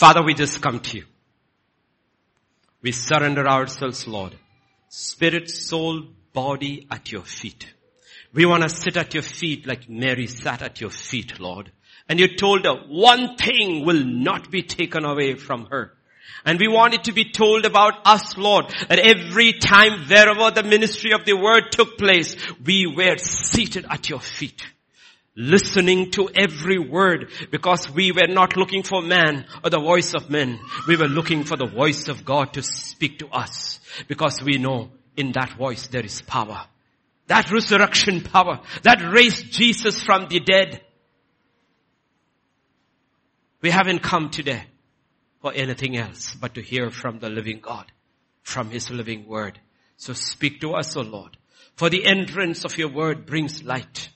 Father, we just come to you. We surrender ourselves, Lord. Spirit, soul, body at your feet. We want to sit at your feet like Mary sat at your feet, Lord. And you told her one thing will not be taken away from her. And we want it to be told about us, Lord, that every time wherever the ministry of the word took place, we were seated at your feet listening to every word because we were not looking for man or the voice of men. We were looking for the voice of God to speak to us because we know in that voice there is power. That resurrection power that raised Jesus from the dead. We haven't come today for anything else but to hear from the living God, from His living word. So speak to us, O Lord. For the entrance of your word brings light.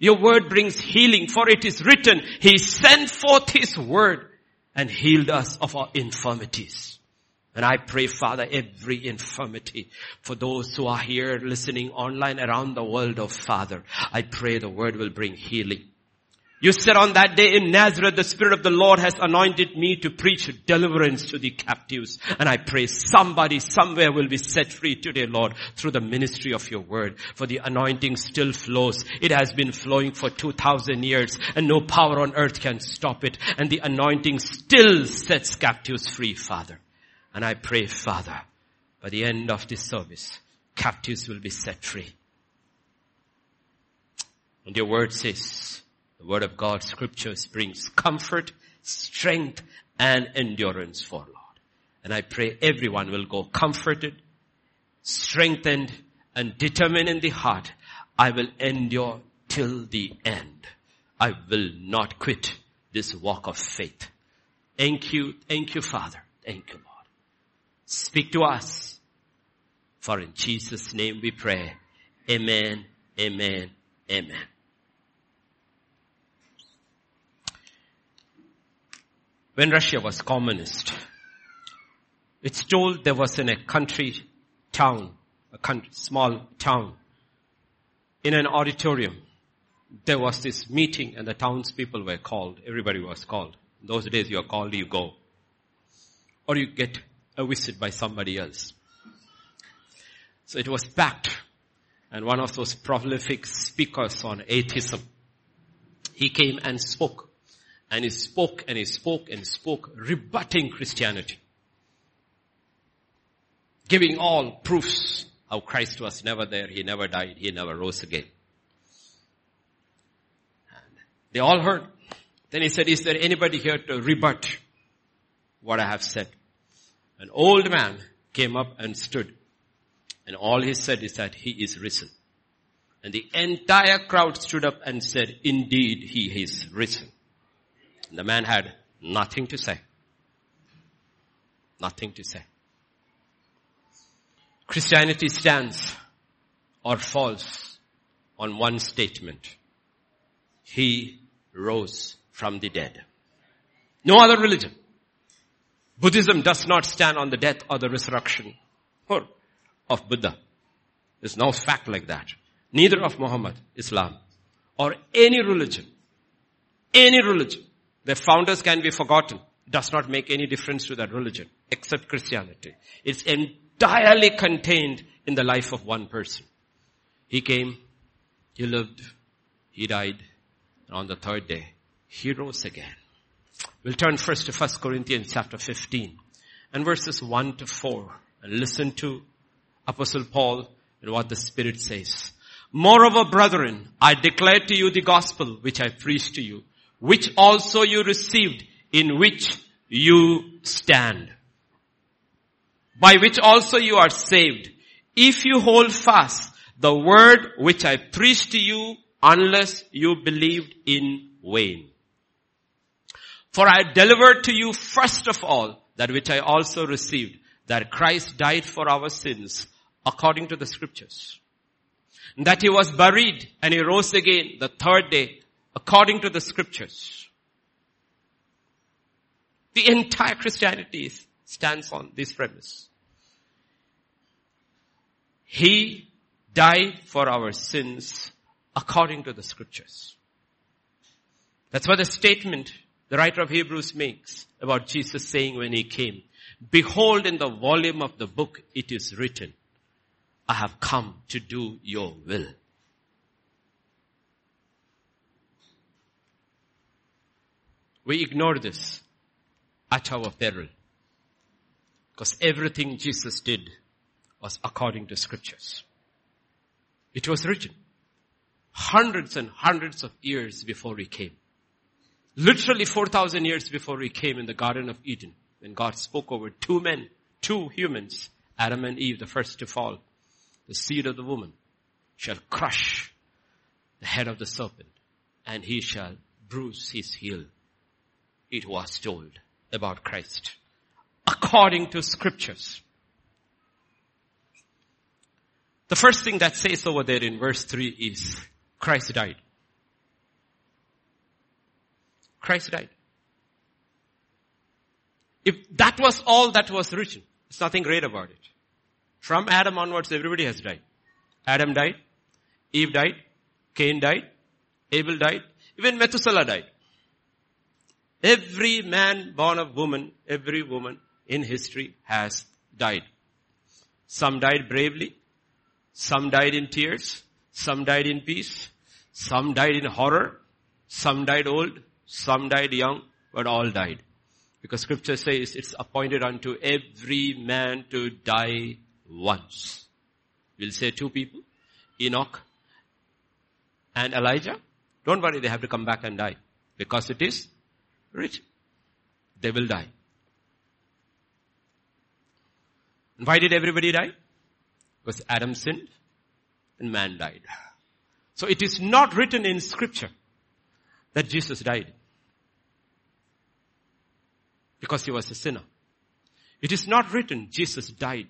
Your word brings healing, for it is written, He sent forth His word and healed us of our infirmities. And I pray, Father, every infirmity for those who are here listening online around the world, of oh Father, I pray the word will bring healing. You said on that day in Nazareth, the Spirit of the Lord has anointed me to preach deliverance to the captives. And I pray somebody somewhere will be set free today, Lord, through the ministry of your word. For the anointing still flows. It has been flowing for 2000 years and no power on earth can stop it. And the anointing still sets captives free, Father. And I pray, Father, by the end of this service, captives will be set free. And your word says, the word of God, scriptures brings comfort, strength, and endurance for Lord. And I pray everyone will go comforted, strengthened, and determined in the heart. I will endure till the end. I will not quit this walk of faith. Thank you, thank you, Father. Thank you, Lord. Speak to us. For in Jesus' name we pray. Amen, amen, amen. When Russia was communist. It's told there was in a country town, a country, small town, in an auditorium, there was this meeting and the townspeople were called. Everybody was called. In those days you are called, you go. Or you get a visit by somebody else. So it was packed. And one of those prolific speakers on atheism, he came and spoke. And he spoke and he spoke and spoke, rebutting Christianity. Giving all proofs how Christ was never there, he never died, he never rose again. And they all heard. Then he said, is there anybody here to rebut what I have said? An old man came up and stood. And all he said is that he is risen. And the entire crowd stood up and said, indeed he is risen. The man had nothing to say. Nothing to say. Christianity stands or falls on one statement. He rose from the dead. No other religion. Buddhism does not stand on the death or the resurrection of Buddha. There's no fact like that. Neither of Muhammad, Islam, or any religion. Any religion the founders can be forgotten. Does not make any difference to that religion, except Christianity. It's entirely contained in the life of one person. He came, he lived, he died, and on the third day, he rose again. We'll turn first to 1 Corinthians chapter 15 and verses 1 to 4 and listen to Apostle Paul and what the Spirit says. Moreover, brethren, I declare to you the gospel which I preached to you, which also you received, in which you stand. By which also you are saved, if you hold fast the word which I preached to you, unless you believed in vain. For I delivered to you first of all that which I also received, that Christ died for our sins according to the scriptures. That he was buried and he rose again the third day according to the scriptures. The entire Christianity stands on this premise. He died for our sins according to the scriptures. That's why the statement the writer of Hebrews makes about Jesus saying when he came, behold in the volume of the book it is written, I have come to do your will. We ignore this at our peril. Because everything Jesus did was according to scriptures. It was written hundreds and hundreds of years before we came. Literally 4,000 years before we came in the Garden of Eden, when God spoke over two men, two humans, Adam and Eve, the first to fall. The seed of the woman shall crush the head of the serpent and he shall bruise his heel. It was told about Christ according to scriptures. The first thing that says over there in verse 3 is Christ died. Christ died. If that was all that was written, there's nothing great about it. From Adam onwards, everybody has died. Adam died. Eve died. Cain died. Abel died. Even Methuselah died. Every man born of woman, every woman in history has died. Some died bravely. Some died in tears. Some died in peace. Some died in horror. Some died old. Some died young. But all died. Because scripture says it's appointed unto every man to die once. We'll say two people. Enoch and Elijah. Don't worry, they have to come back and die. Because it is rich. They will die. Why did everybody die? Because Adam sinned and man died. So it is not written in scripture that Jesus died. Because he was a sinner. It is not written Jesus died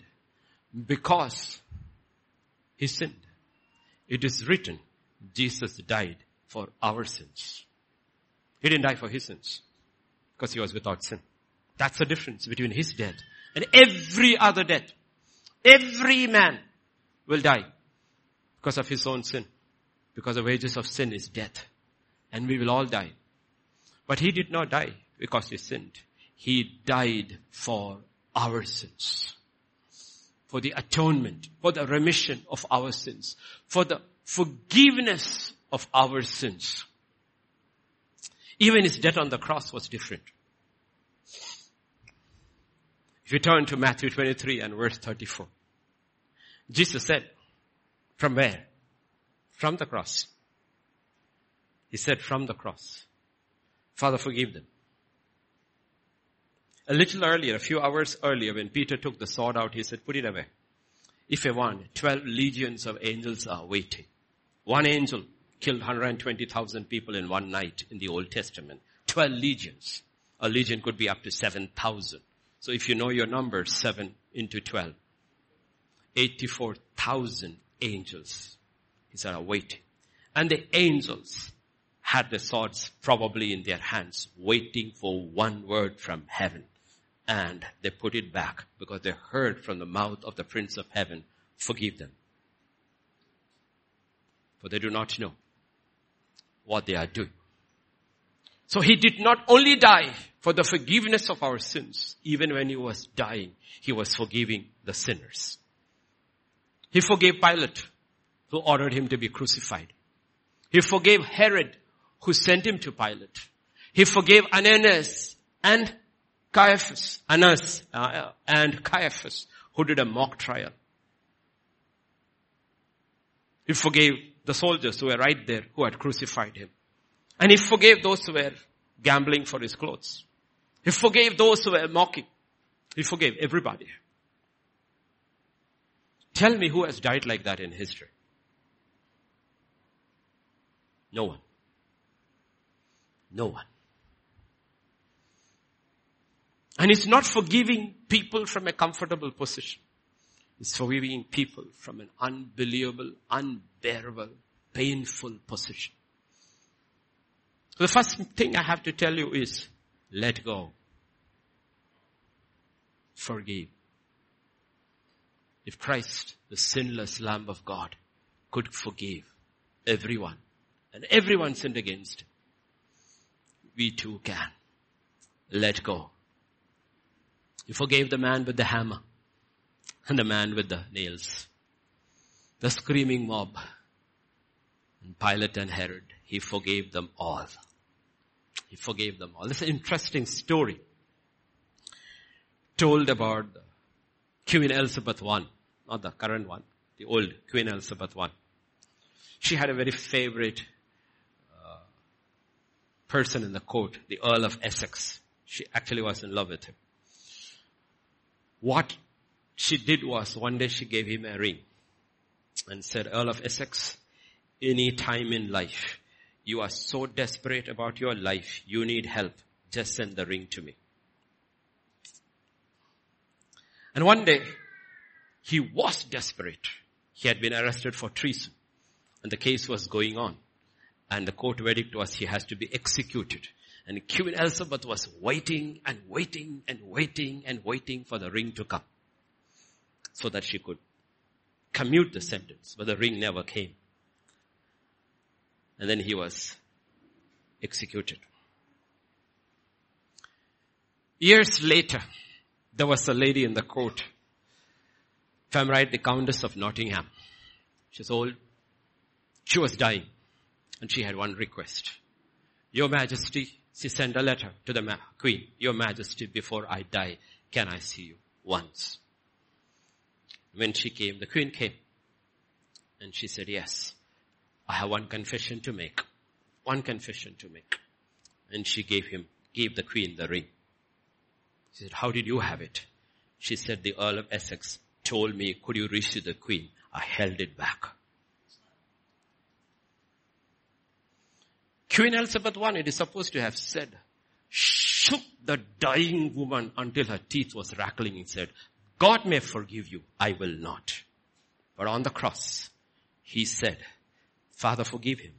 because he sinned. It is written Jesus died for our sins. He didn't die for his sins because he was without sin. That's the difference between his death and every other death. Every man will die because of his own sin. Because the wages of sin is death. And we will all die. But he did not die because he sinned. He died for our sins. For the atonement, for the remission of our sins, for the forgiveness of our sins. Even his death on the cross was different. If you turn to Matthew 23 and verse 34, Jesus said, from where? From the cross. He said from the cross. Father, forgive them. A little earlier, a few hours earlier, when Peter took the sword out, he said, put it away. If you want, 12 legions of angels are waiting. One angel killed 120,000 people in one night in the Old Testament. 12 legions. A legion could be up to 7,000. So if you know your number, 7 into 12. 84,000 angels. He said, are waiting. And the angels had the swords probably in their hands, waiting for one word from heaven. And they put it back because they heard from the mouth of the Prince of Heaven, forgive them. For they do not know what they are doing. So he did not only die for the forgiveness of our sins, even when he was dying, he was forgiving the sinners. He forgave Pilate, who ordered him to be crucified. He forgave Herod, who sent him to Pilate. He forgave Ananias and Caiaphas, Annas uh, and Caiaphas, who did a mock trial. He forgave the soldiers who were right there, who had crucified him. And he forgave those who were gambling for his clothes. He forgave those who were mocking. He forgave everybody. Tell me who has died like that in history. No one. No one. And it's not forgiving people from a comfortable position. It's forgiving people from an unbelievable, unbearable, painful position. The first thing I have to tell you is, let go. Forgive. If Christ, the sinless Lamb of God, could forgive everyone, and everyone sinned against we too can. let go. He forgave the man with the hammer and the man with the nails. The screaming mob. And Pilate and Herod, he forgave them all. He forgave them all. This is an interesting story told about Queen Elizabeth I, not the current one, the old Queen Elizabeth I. She had a very favorite uh, person in the court, the Earl of Essex. She actually was in love with him. What she did was one day she gave him a ring and said, Earl of Essex, any time in life you are so desperate about your life, you need help, just send the ring to me. And one day, he was desperate. He had been arrested for treason. And the case was going on. And the court verdict was he has to be executed. And Queen Elizabeth was waiting and waiting and waiting and waiting for the ring to come. So that she could commute the sentence. But the ring never came. And then he was executed. Years later, there was a lady in the court. If I'm right, the Countess of Nottingham. She's old. She was dying. And she had one request. Your Majesty, she sent a letter to the Queen. Your Majesty, before I die, can I see you once? When she came, the Queen came. And she said, yes, I have one confession to make. One confession to make. And she gave him, gave the Queen the ring. She said, how did you have it? She said, the Earl of Essex told me, could you reach to the Queen? I held it back. Queen Elizabeth I, it is supposed to have said, shook the dying woman until her teeth was rattling and said, God may forgive you, I will not. But on the cross, he said, Father forgive him.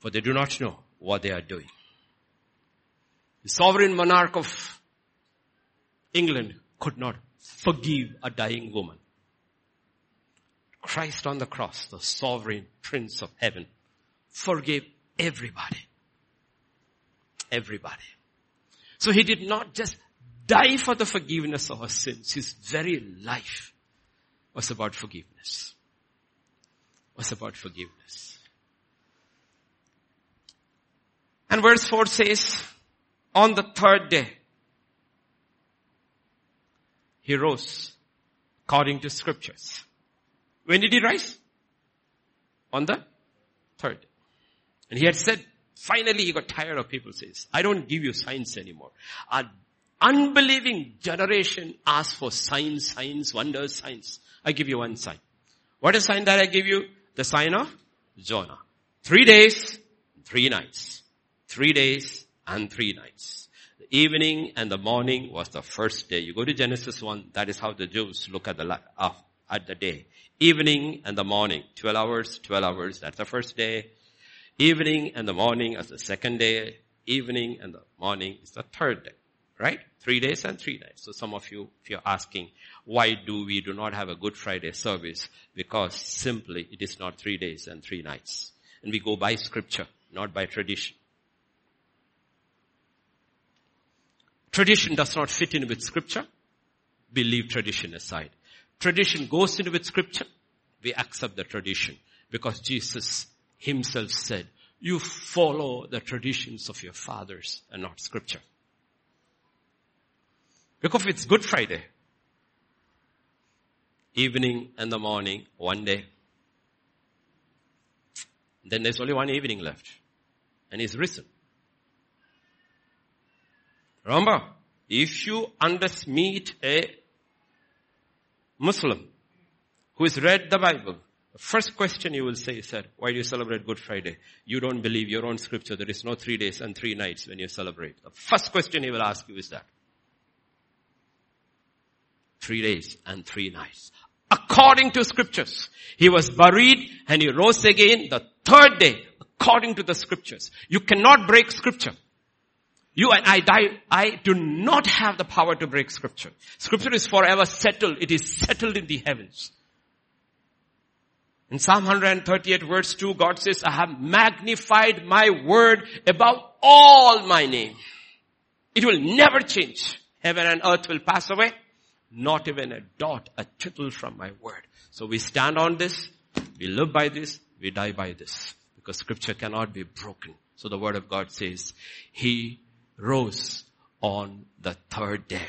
For they do not know what they are doing. The sovereign monarch of England could not forgive a dying woman. Christ on the cross, the sovereign prince of heaven, forgave everybody. Everybody. So he did not just die for the forgiveness of our sins. His very life was about forgiveness. Was about forgiveness. And verse 4 says, on the third day, he rose according to scriptures. When did he rise? On the third. And he had said, finally he got tired of people says, I don't give you signs anymore. A unbelieving generation asks for signs, signs, wonders, signs. I give you one sign. What is the sign that I give you? The sign of Jonah. Three days, three nights. Three days, and three nights. The evening and the morning was the first day. You go to Genesis 1, that is how the Jews look at the, at the day. Evening and the morning, 12 hours, 12 hours, that's the first day. Evening and the morning is the second day. Evening and the morning is the third day. Right? Three days and three nights. So some of you, if you're asking, why do we do not have a Good Friday service? Because simply it is not three days and three nights. And we go by scripture, not by tradition. Tradition does not fit in with scripture. We leave tradition aside. Tradition goes in with scripture. We accept the tradition because Jesus himself said, you follow the traditions of your fathers and not scripture. Because it's Good Friday. Evening and the morning, one day. Then there's only one evening left. And he's risen. Remember, if you under meet a Muslim who has read the Bible, the first question you will say is that, why do you celebrate Good Friday? You don't believe your own scripture. There is no three days and three nights when you celebrate. The first question he will ask you is that. Three days and three nights. According to scriptures. He was buried and he rose again the third day according to the scriptures. You cannot break scripture. You and I die, I do not have the power to break scripture. Scripture is forever settled. It is settled in the heavens. In Psalm 138 verse 2, God says, I have magnified my word above all my name. It will never change. Heaven and earth will pass away. Not even a dot, a tittle from my word. So we stand on this. We live by this. We die by this. Because scripture cannot be broken. So the word of God says, He rose on the third day.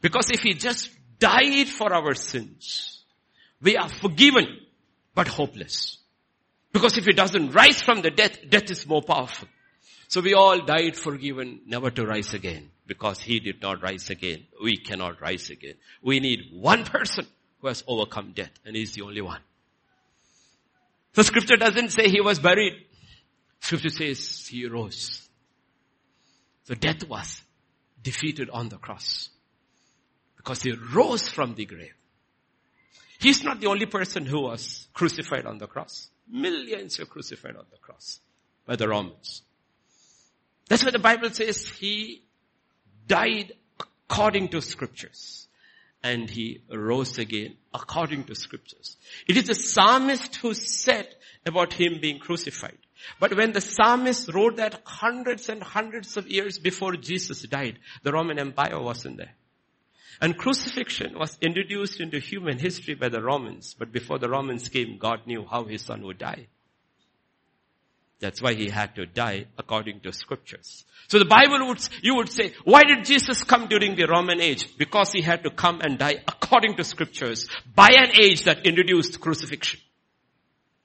Because if He just died for our sins, we are forgiven, but hopeless. Because if He doesn't rise from the death, death is more powerful. So we all died forgiven, never to rise again. Because He did not rise again, we cannot rise again. We need one person who has overcome death, and He's the only one. The scripture doesn't say He was buried. Scripture says He rose. So death was defeated on the cross. Because he rose from the grave. He's not the only person who was crucified on the cross. Millions were crucified on the cross by the Romans. That's why the Bible says he died according to scriptures and he rose again according to scriptures. It is the psalmist who said about him being crucified. But when the psalmist wrote that hundreds and hundreds of years before Jesus died, the Roman Empire wasn't there. And crucifixion was introduced into human history by the Romans, but before the Romans came, God knew how his son would die. That's why he had to die according to scriptures. So the Bible would, you would say, why did Jesus come during the Roman age? Because he had to come and die according to scriptures by an age that introduced crucifixion.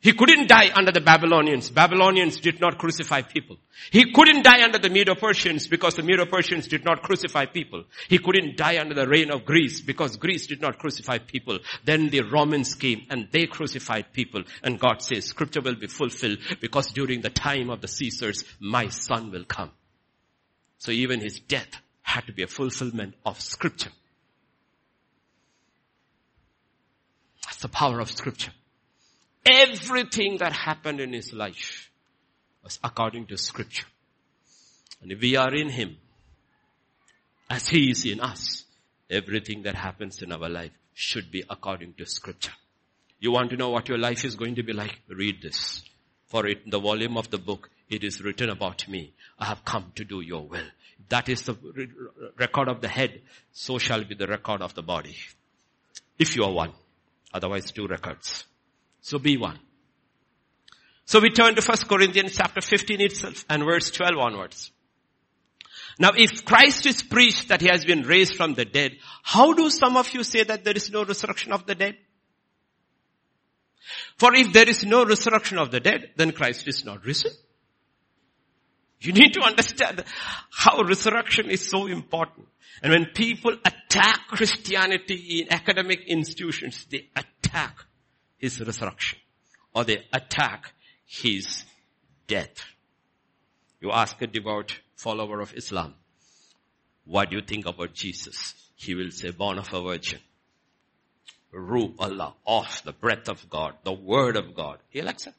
He couldn't die under the Babylonians. Babylonians did not crucify people. He couldn't die under the Medo-Persians because the Medo-Persians did not crucify people. He couldn't die under the reign of Greece because Greece did not crucify people. Then the Romans came and they crucified people. And God says scripture will be fulfilled because during the time of the Caesars, my son will come. So even his death had to be a fulfillment of scripture. That's the power of scripture. Everything that happened in his life was according to scripture. And if we are in him, as he is in us, everything that happens in our life should be according to scripture. You want to know what your life is going to be like? Read this. For it, the volume of the book, it is written about me. I have come to do your will. That is the record of the head. So shall be the record of the body. If you are one. Otherwise two records. So be one. So we turn to 1 Corinthians chapter 15 itself and verse 12 onwards. Now if Christ is preached that he has been raised from the dead, how do some of you say that there is no resurrection of the dead? For if there is no resurrection of the dead, then Christ is not risen. You need to understand how resurrection is so important. And when people attack Christianity in academic institutions, they attack his resurrection or they attack his death. You ask a devout follower of Islam, what do you think about Jesus? He will say, born of a virgin. Ruh Allah, off the breath of God, the word of God. He'll accept.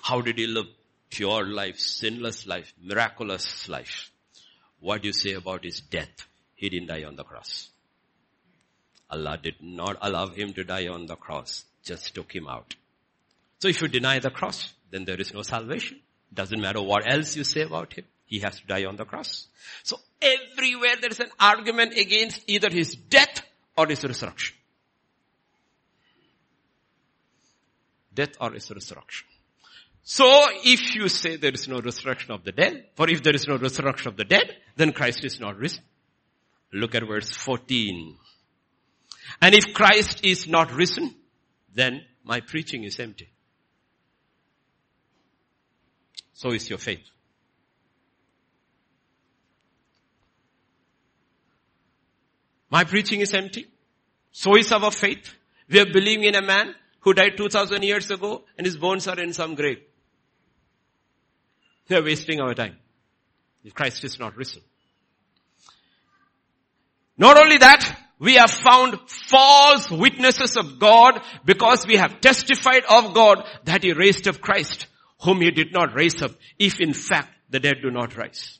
How did he live? Pure life, sinless life, miraculous life. What do you say about his death? He didn't die on the cross. Allah did not allow him to die on the cross just took him out. So if you deny the cross, then there is no salvation. Doesn't matter what else you say about him. He has to die on the cross. So everywhere there is an argument against either his death or his resurrection. Death or his resurrection. So if you say there is no resurrection of the dead, for if there is no resurrection of the dead, then Christ is not risen. Look at verse 14. And if Christ is not risen, then my preaching is empty. So is your faith. My preaching is empty. So is our faith. We are believing in a man who died 2000 years ago and his bones are in some grave. We are wasting our time if Christ is not risen. Not only that, we have found false witnesses of God because we have testified of God that He raised up Christ, whom He did not raise up, if in fact the dead do not rise.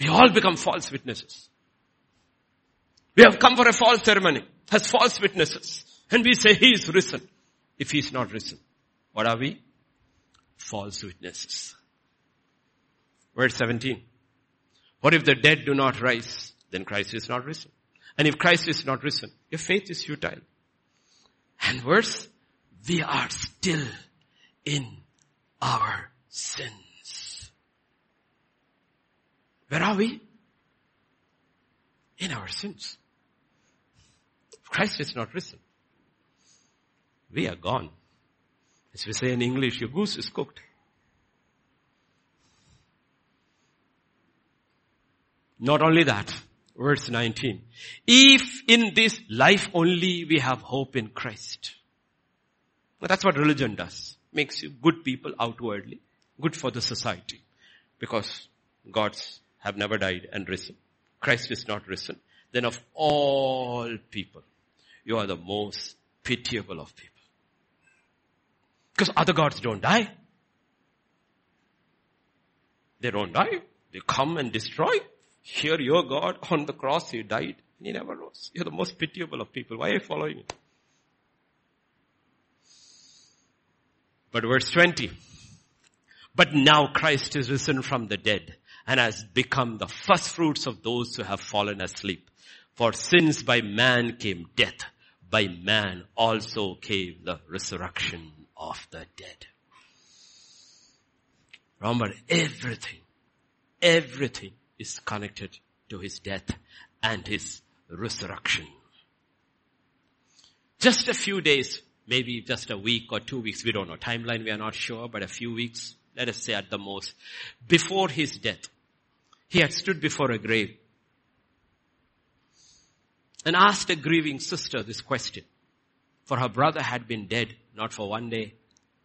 We all become false witnesses. We have come for a false ceremony. as false witnesses. And we say he is risen. If he is not risen, what are we? False witnesses. Verse 17. What if the dead do not rise? Then Christ is not risen. And if Christ is not risen, your faith is futile. And worse, we are still in our sins. Where are we? In our sins. Christ is not risen. We are gone. As we say in English, your goose is cooked. Not only that, verse 19. If in this life only we have hope in Christ. But that's what religion does. Makes you good people outwardly, good for the society. Because gods have never died and risen. Christ is not risen. Then of all people, you are the most pitiable of people. Because other gods don't die. They don't die. They come and destroy. Here your God on the cross, He died and He never rose. You're the most pitiable of people. Why are you following Him? But verse 20. But now Christ is risen from the dead and has become the first fruits of those who have fallen asleep. For since by man came death, by man also came the resurrection of the dead. Remember, everything, everything is connected to his death and his resurrection. Just a few days, maybe just a week or two weeks, we don't know. Timeline we are not sure, but a few weeks, let us say at the most, before his death, he had stood before a grave and asked a grieving sister this question. For her brother had been dead, not for one day,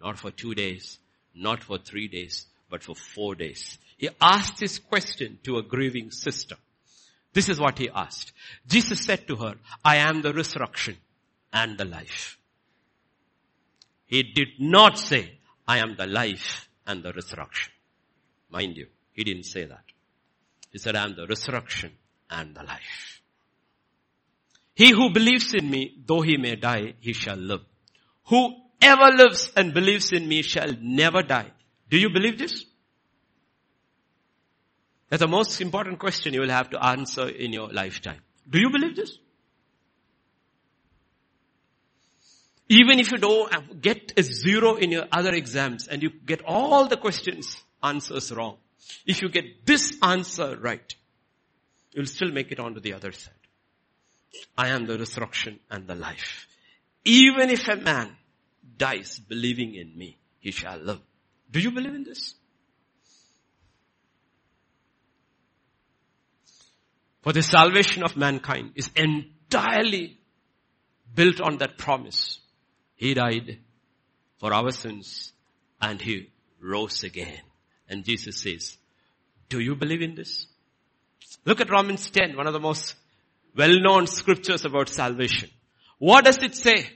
not for two days, not for three days, but for four days. He asked this question to a grieving sister. This is what he asked. Jesus said to her, I am the resurrection and the life. He did not say, I am the life and the resurrection. Mind you, he didn't say that. He said, I am the resurrection and the life. He who believes in me, though he may die, he shall live. Whoever lives and believes in me shall never die. Do you believe this? That's the most important question you will have to answer in your lifetime. Do you believe this? Even if you don't get a zero in your other exams and you get all the questions answers wrong, if you get this answer right, you'll still make it onto the other side. I am the resurrection and the life. Even if a man dies believing in me, he shall live. Do you believe in this? For the salvation of mankind is entirely built on that promise. He died for our sins and he rose again. And Jesus says, do you believe in this? Look at Romans 10, one of the most well-known scriptures about salvation. What does it say?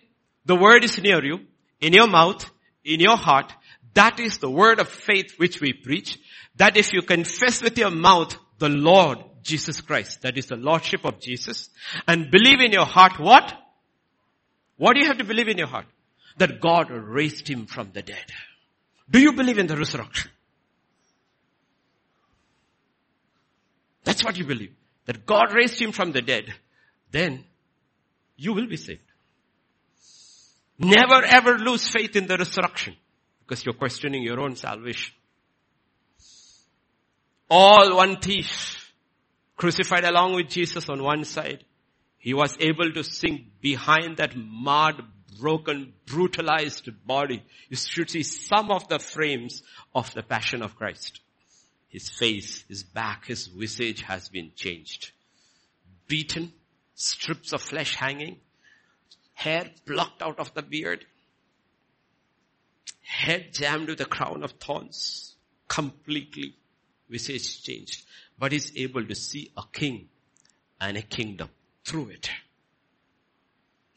The word is near you, in your mouth, in your heart. That is the word of faith which we preach. That if you confess with your mouth the Lord Jesus Christ. That is the Lordship of Jesus. And believe in your heart what? What do you have to believe in your heart? That God raised him from the dead. Do you believe in the resurrection? That's what you believe. That God raised him from the dead. Then you will be saved. Never ever lose faith in the resurrection because you're questioning your own salvation. All one thief crucified along with Jesus on one side. He was able to sink behind that marred, broken, brutalized body. You should see some of the frames of the passion of Christ. His face, his back, his visage has been changed. Beaten, strips of flesh hanging, hair plucked out of the beard, head jammed with a crown of thorns, completely visage changed but is able to see a king and a kingdom through it.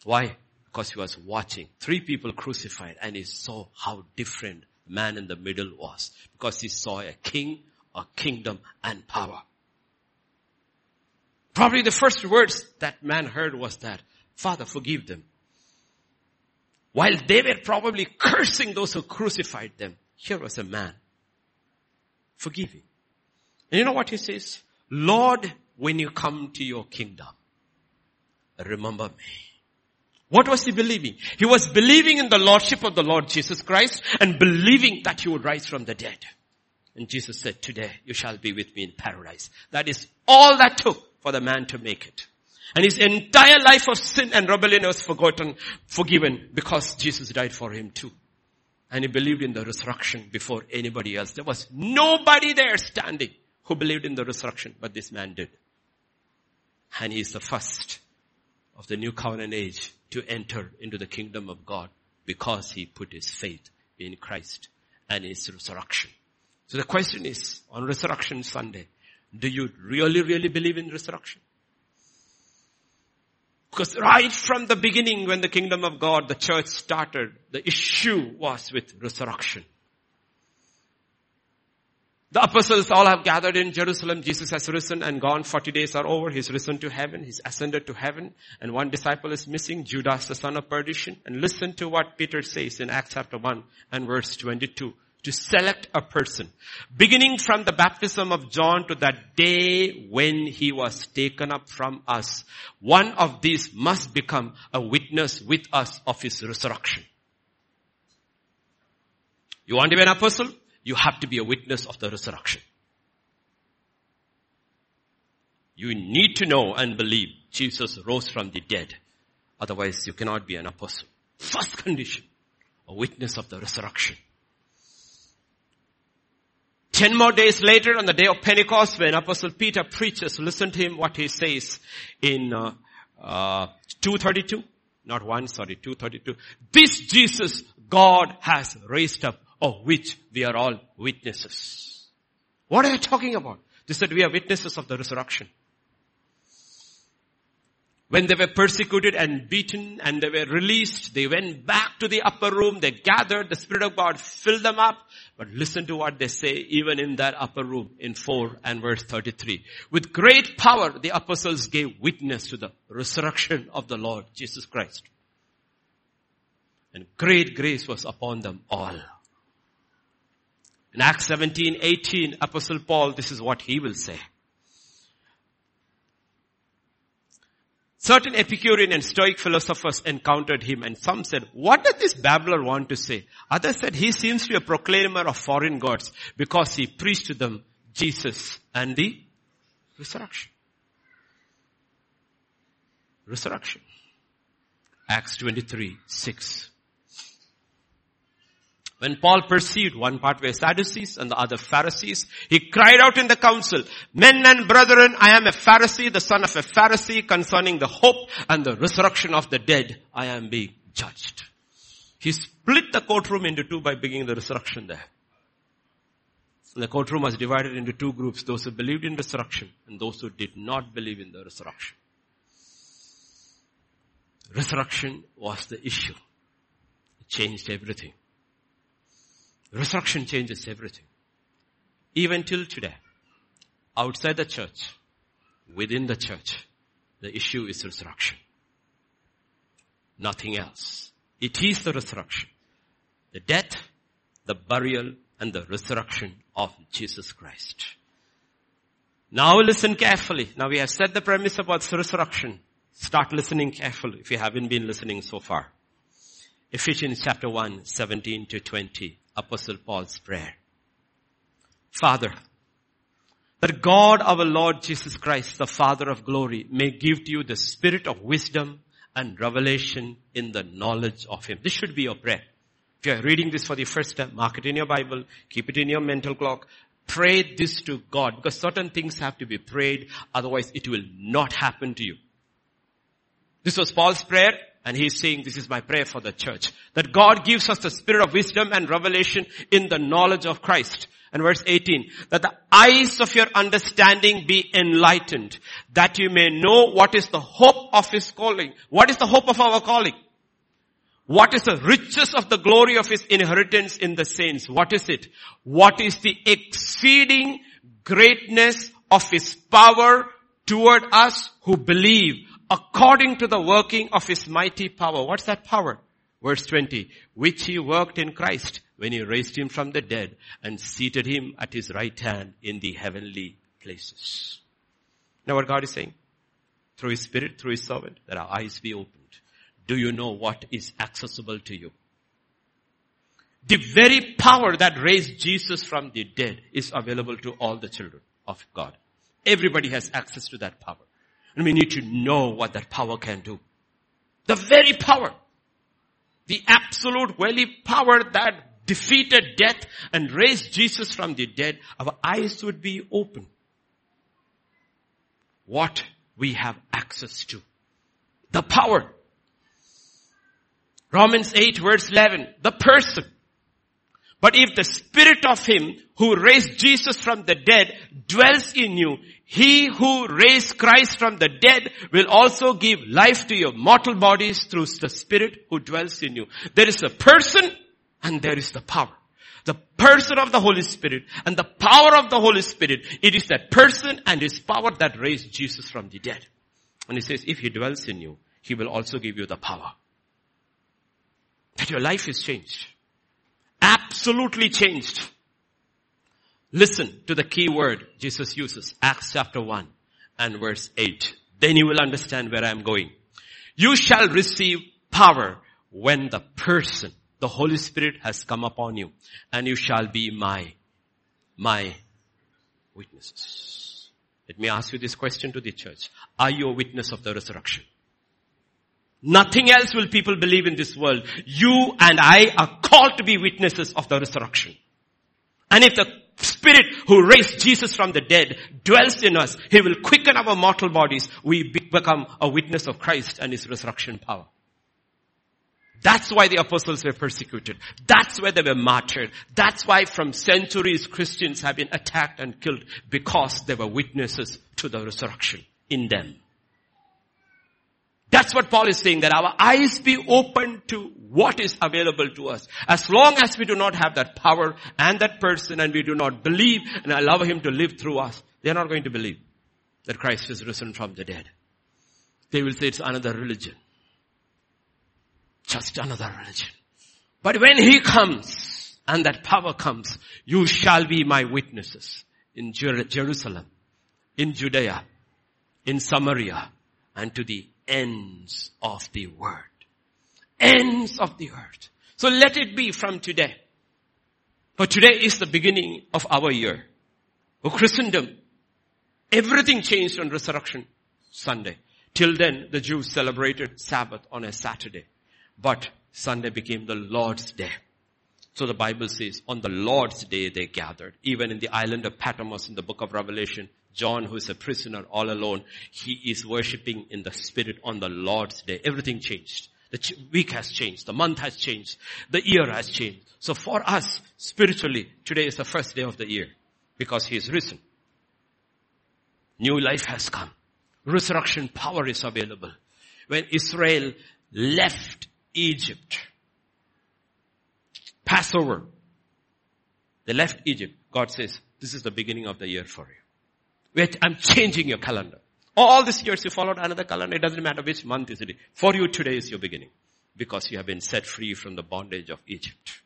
Why? Because he was watching three people crucified and he saw how different man in the middle was. Because he saw a king, a kingdom and power. Probably the first words that man heard was that, Father, forgive them. While they were probably cursing those who crucified them, here was a man forgiving. And you know what he says? Lord, when you come to your kingdom, remember me. What was he believing? He was believing in the Lordship of the Lord Jesus Christ and believing that he would rise from the dead. And Jesus said, today you shall be with me in paradise. That is all that took for the man to make it. And his entire life of sin and rebellion was forgotten, forgiven because Jesus died for him too. And he believed in the resurrection before anybody else. There was nobody there standing who believed in the resurrection, but this man did. And he is the first of the new covenant age to enter into the kingdom of God because he put his faith in Christ and his resurrection. So the question is, on resurrection Sunday, do you really, really believe in resurrection? Because right from the beginning when the kingdom of God, the church started, the issue was with resurrection. The apostles all have gathered in Jerusalem. Jesus has risen and gone. 40 days are over. He's risen to heaven. He's ascended to heaven. And one disciple is missing, Judas, the son of perdition. And listen to what Peter says in Acts chapter 1 and verse 22. To select a person. Beginning from the baptism of John to that day when he was taken up from us. One of these must become a witness with us of his resurrection. You want to be an apostle? You have to be a witness of the resurrection. You need to know and believe Jesus rose from the dead. Otherwise you cannot be an apostle. First condition, a witness of the resurrection. Ten more days later on the day of Pentecost when Apostle Peter preaches, listen to him what he says in uh, uh, 232. Not one, sorry, 232. This Jesus God has raised up of which we are all witnesses. What are you talking about? They said we are witnesses of the resurrection. When they were persecuted and beaten and they were released, they went back to the upper room, they gathered, the Spirit of God filled them up. But listen to what they say even in that upper room in 4 and verse 33. With great power, the apostles gave witness to the resurrection of the Lord Jesus Christ. And great grace was upon them all. In Acts 17, 18, Apostle Paul, this is what he will say. Certain Epicurean and Stoic philosophers encountered him and some said, what does this babbler want to say? Others said, he seems to be a proclaimer of foreign gods because he preached to them Jesus and the resurrection. Resurrection. Acts 23, 6. When Paul perceived one part were Sadducees and the other Pharisees, he cried out in the council, men and brethren, I am a Pharisee, the son of a Pharisee concerning the hope and the resurrection of the dead. I am being judged. He split the courtroom into two by beginning the resurrection there. And the courtroom was divided into two groups, those who believed in resurrection and those who did not believe in the resurrection. Resurrection was the issue. It changed everything. Resurrection changes everything. Even till today, outside the church, within the church, the issue is resurrection. Nothing else. It is the resurrection. The death, the burial, and the resurrection of Jesus Christ. Now listen carefully. Now we have said the premise about the resurrection. Start listening carefully if you haven't been listening so far. Ephesians chapter 1, 17 to 20. Apostle Paul's prayer. Father, that God our Lord Jesus Christ, the Father of glory, may give to you the spirit of wisdom and revelation in the knowledge of Him. This should be your prayer. If you're reading this for the first time, mark it in your Bible, keep it in your mental clock, pray this to God because certain things have to be prayed, otherwise it will not happen to you. This was Paul's prayer. And he's saying, this is my prayer for the church. That God gives us the spirit of wisdom and revelation in the knowledge of Christ. And verse 18, that the eyes of your understanding be enlightened, that you may know what is the hope of his calling. What is the hope of our calling? What is the riches of the glory of his inheritance in the saints? What is it? What is the exceeding greatness of his power toward us who believe according to the working of his mighty power. What's that power? Verse 20, which he worked in Christ when he raised him from the dead and seated him at his right hand in the heavenly places. Now what God is saying? Through his spirit, through his servant, that our eyes be opened. Do you know what is accessible to you? The very power that raised Jesus from the dead is available to all the children of God. Everybody has access to that power. And we need to know what that power can do. The very power. The absolute very power that defeated death and raised Jesus from the dead, our eyes would be open. What we have access to. The power. Romans 8 verse 11. The person but if the spirit of him who raised Jesus from the dead dwells in you, he who raised Christ from the dead will also give life to your mortal bodies through the spirit who dwells in you. There is a person and there is the power. The person of the Holy Spirit and the power of the Holy Spirit. It is that person and his power that raised Jesus from the dead. And he says, if he dwells in you, he will also give you the power. That your life is changed absolutely changed. Listen to the key word Jesus uses, Acts chapter 1 and verse 8. Then you will understand where I am going. You shall receive power when the person, the Holy Spirit has come upon you and you shall be my, my witnesses. Let me ask you this question to the church. Are you a witness of the resurrection? Nothing else will people believe in this world. You and I are called to be witnesses of the resurrection. And if the Spirit who raised Jesus from the dead dwells in us, He will quicken our mortal bodies. We become a witness of Christ and His resurrection power. That's why the apostles were persecuted. That's why they were martyred. That's why from centuries Christians have been attacked and killed because they were witnesses to the resurrection in them. That's what Paul is saying, that our eyes be open to what is available to us. As long as we do not have that power and that person and we do not believe and allow him to live through us, they're not going to believe that Christ is risen from the dead. They will say it's another religion. Just another religion. But when he comes and that power comes, you shall be my witnesses in Jerusalem, in Judea, in Samaria, and to the ends of the world. Ends of the earth. So let it be from today. For today is the beginning of our year. For Christendom, everything changed on Resurrection Sunday. Till then, the Jews celebrated Sabbath on a Saturday. But Sunday became the Lord's Day. So the Bible says, on the Lord's Day they gathered. Even in the island of Patmos in the book of Revelation, John, who is a prisoner all alone, he is worshipping in the spirit on the Lord's day. Everything changed. The week has changed. The month has changed. The year has changed. So for us, spiritually, today is the first day of the year because he is risen. New life has come. Resurrection power is available. When Israel left Egypt, Passover, they left Egypt. God says, this is the beginning of the year for you. I'm changing your calendar. All these years you followed another calendar. It doesn't matter which month is it. For you today is your beginning. Because you have been set free from the bondage of Egypt.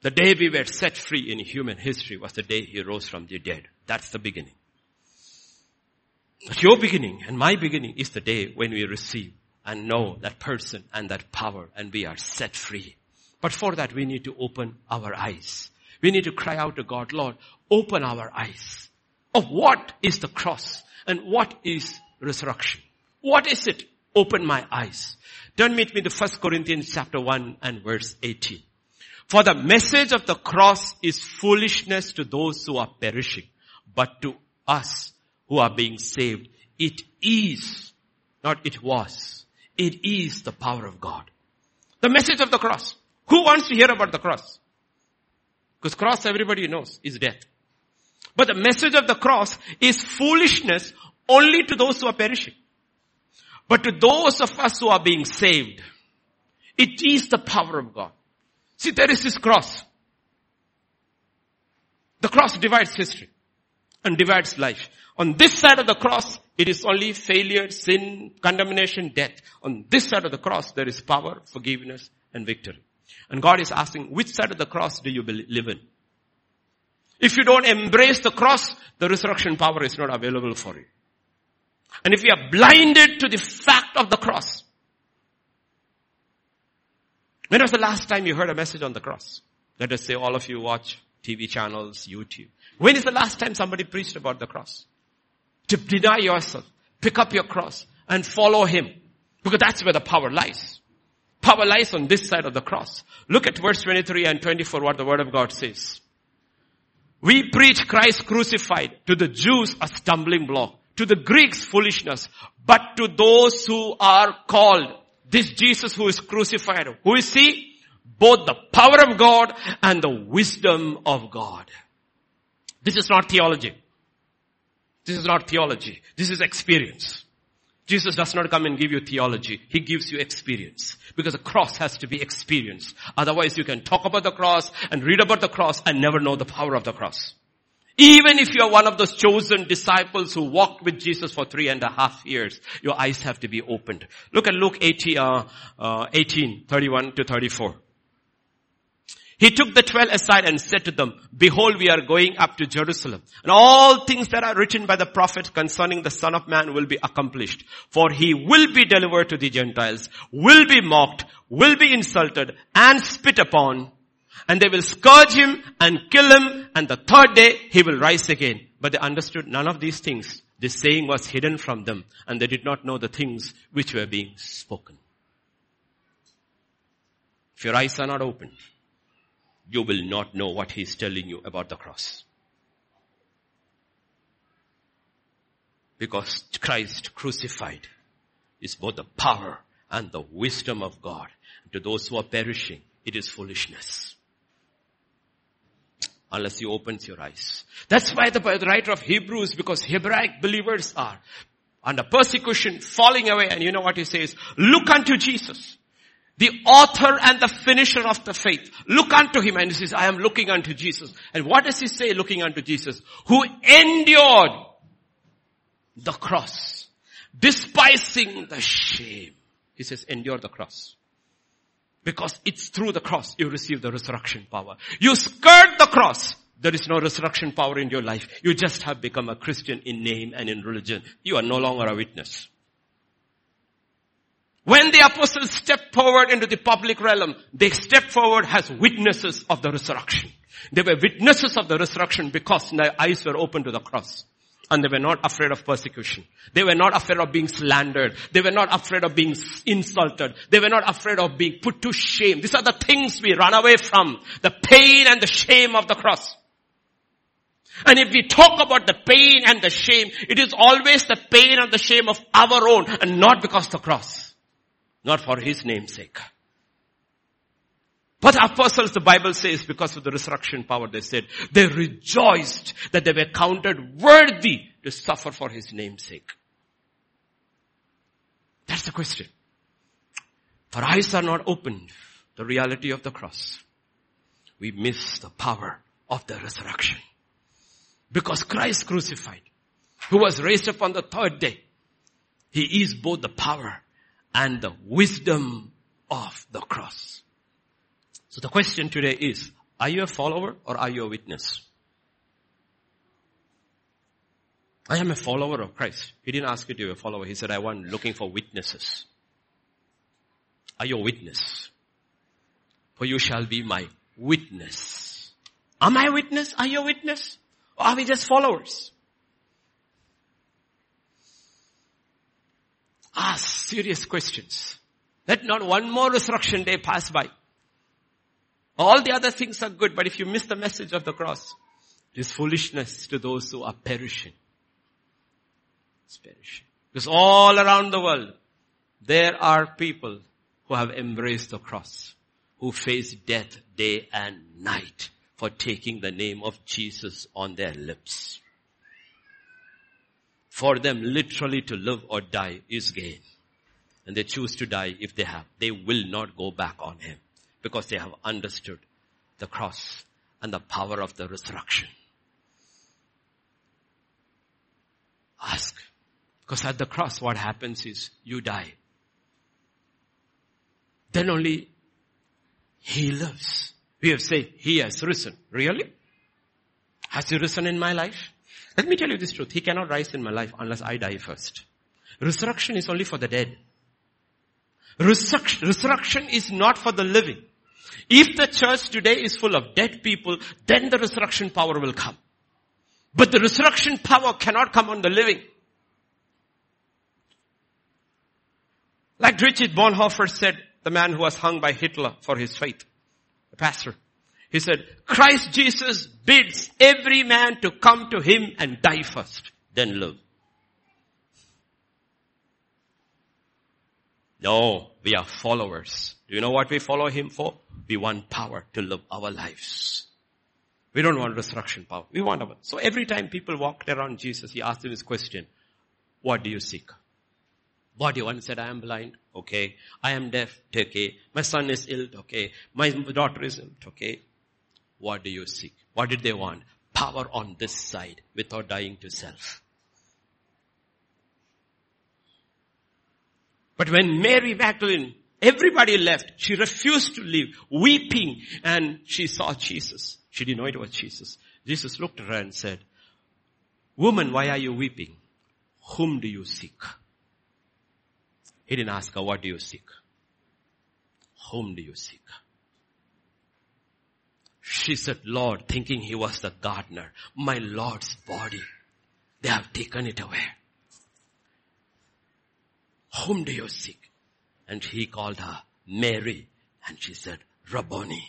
The day we were set free in human history was the day he rose from the dead. That's the beginning. But your beginning and my beginning is the day when we receive and know that person and that power and we are set free. But for that we need to open our eyes. We need to cry out to God, Lord, open our eyes of what is the cross and what is resurrection. What is it? Open my eyes. Turn with me to 1 Corinthians chapter 1 and verse 18. For the message of the cross is foolishness to those who are perishing, but to us who are being saved, it is, not it was, it is the power of God. The message of the cross. Who wants to hear about the cross? Because cross everybody knows is death. But the message of the cross is foolishness only to those who are perishing. But to those of us who are being saved, it is the power of God. See, there is this cross. The cross divides history and divides life. On this side of the cross It is only failure, sin, condemnation, death. On this side of the cross, there is power, forgiveness, and victory. And God is asking, which side of the cross do you live in? If you don't embrace the cross, the resurrection power is not available for you. And if you are blinded to the fact of the cross, when was the last time you heard a message on the cross? Let us say all of you watch TV channels, YouTube. When is the last time somebody preached about the cross? To deny yourself, pick up your cross and follow Him. Because that's where the power lies. Power lies on this side of the cross. Look at verse 23 and 24 what the word of God says. We preach Christ crucified to the Jews a stumbling block, to the Greeks foolishness, but to those who are called, this Jesus who is crucified, who is he? Both the power of God and the wisdom of God. This is not theology. This is not theology. This is experience. Jesus does not come and give you theology. He gives you experience. Because the cross has to be experienced. Otherwise you can talk about the cross and read about the cross and never know the power of the cross. Even if you are one of those chosen disciples who walked with Jesus for three and a half years, your eyes have to be opened. Look at Luke 18, uh, uh, 18 31 to 34. He took the twelve aside and said to them, behold, we are going up to Jerusalem and all things that are written by the prophet concerning the son of man will be accomplished. For he will be delivered to the Gentiles, will be mocked, will be insulted and spit upon and they will scourge him and kill him and the third day he will rise again. But they understood none of these things. This saying was hidden from them and they did not know the things which were being spoken. If your eyes are not opened, you will not know what he's telling you about the cross. Because Christ crucified is both the power and the wisdom of God. To those who are perishing, it is foolishness. Unless he opens your eyes. That's why the writer of Hebrews, because Hebraic believers are under persecution, falling away, and you know what he says? Look unto Jesus the author and the finisher of the faith. Look unto him and he says, I am looking unto Jesus. And what does he say looking unto Jesus? Who endured the cross, despising the shame. He says, endure the cross. Because it's through the cross you receive the resurrection power. You skirt the cross. There is no resurrection power in your life. You just have become a Christian in name and in religion. You are no longer a witness. When the apostles stepped forward into the public realm, they stepped forward as witnesses of the resurrection. They were witnesses of the resurrection because their eyes were open to the cross. And they were not afraid of persecution. They were not afraid of being slandered. They were not afraid of being insulted. They were not afraid of being put to shame. These are the things we run away from. The pain and the shame of the cross. And if we talk about the pain and the shame, it is always the pain and the shame of our own and not because of the cross not for his name's sake. But apostles, the Bible says, because of the resurrection power, they said, they rejoiced that they were counted worthy to suffer for his name's sake. That's the question. For eyes are not opened, the reality of the cross. We miss the power of the resurrection. Because Christ crucified, who was raised up on the third day, he is both the power and the wisdom of the cross. So the question today is, are you a follower or are you a witness? I am a follower of Christ. He didn't ask you to be a follower. He said, I want looking for witnesses. Are you a witness? For you shall be my witness. Am I a witness? Are you a witness? Or are we just followers? Ask serious questions. Let not one more resurrection day pass by. All the other things are good, but if you miss the message of the cross, it is foolishness to those who are perishing. It's perishing. Because all around the world, there are people who have embraced the cross, who face death day and night for taking the name of Jesus on their lips. For them literally to live or die is gain. And they choose to die if they have. They will not go back on him because they have understood the cross and the power of the resurrection. Ask, Because at the cross, what happens is you die. Then only He lives. We have said He has risen. Really? Has He risen in my life? Let me tell you this truth. He cannot rise in my life unless I die first. Resurrection is only for the dead. Resurrection, is not for the living. If the church today is full of dead people, then the resurrection power will come. But the resurrection power cannot come on the living. Like Richard Bonhoeffer said, the man who was hung by Hitler for his faith, the pastor. He said, Christ Jesus bids every man to come to him and die first, then live. No, we are followers. Do you know what we follow him for? We want power to live our lives. We don't want resurrection power. We want our, so every time people walked around Jesus, he asked them this question, what do you seek? body. One said, I am blind. Okay. I am deaf. Okay. My son is ill. Okay. My daughter is ill. Okay. What do you seek? What did they want? Power on this side without dying to self. But when Mary Magdalene, everybody left, she refused to leave, weeping, and she saw Jesus. She didn't know it was Jesus. Jesus looked at her and said, Woman, why are you weeping? Whom do you seek? He didn't ask her, what do you seek? Whom do you seek? She said, Lord, thinking he was the gardener, my Lord's body, they have taken it away. Whom do you seek? And he called her Mary and she said, Rabboni.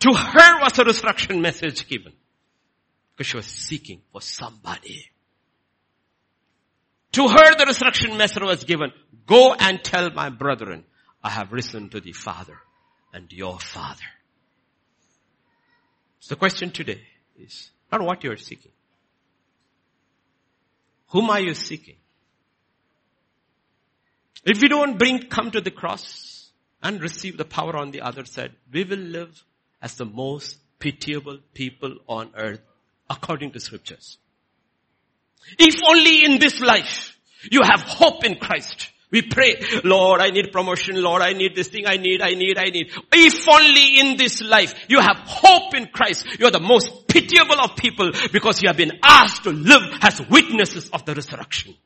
To her was a resurrection message given because she was seeking for somebody. To her the resurrection message was given. Go and tell my brethren, I have risen to the Father and your Father. So the question today is not what you are seeking. Whom are you seeking? If we don't bring, come to the cross and receive the power on the other side, we will live as the most pitiable people on earth according to scriptures. If only in this life you have hope in Christ. We pray, Lord, I need promotion. Lord, I need this thing. I need, I need, I need. If only in this life you have hope in Christ, you are the most pitiable of people because you have been asked to live as witnesses of the resurrection.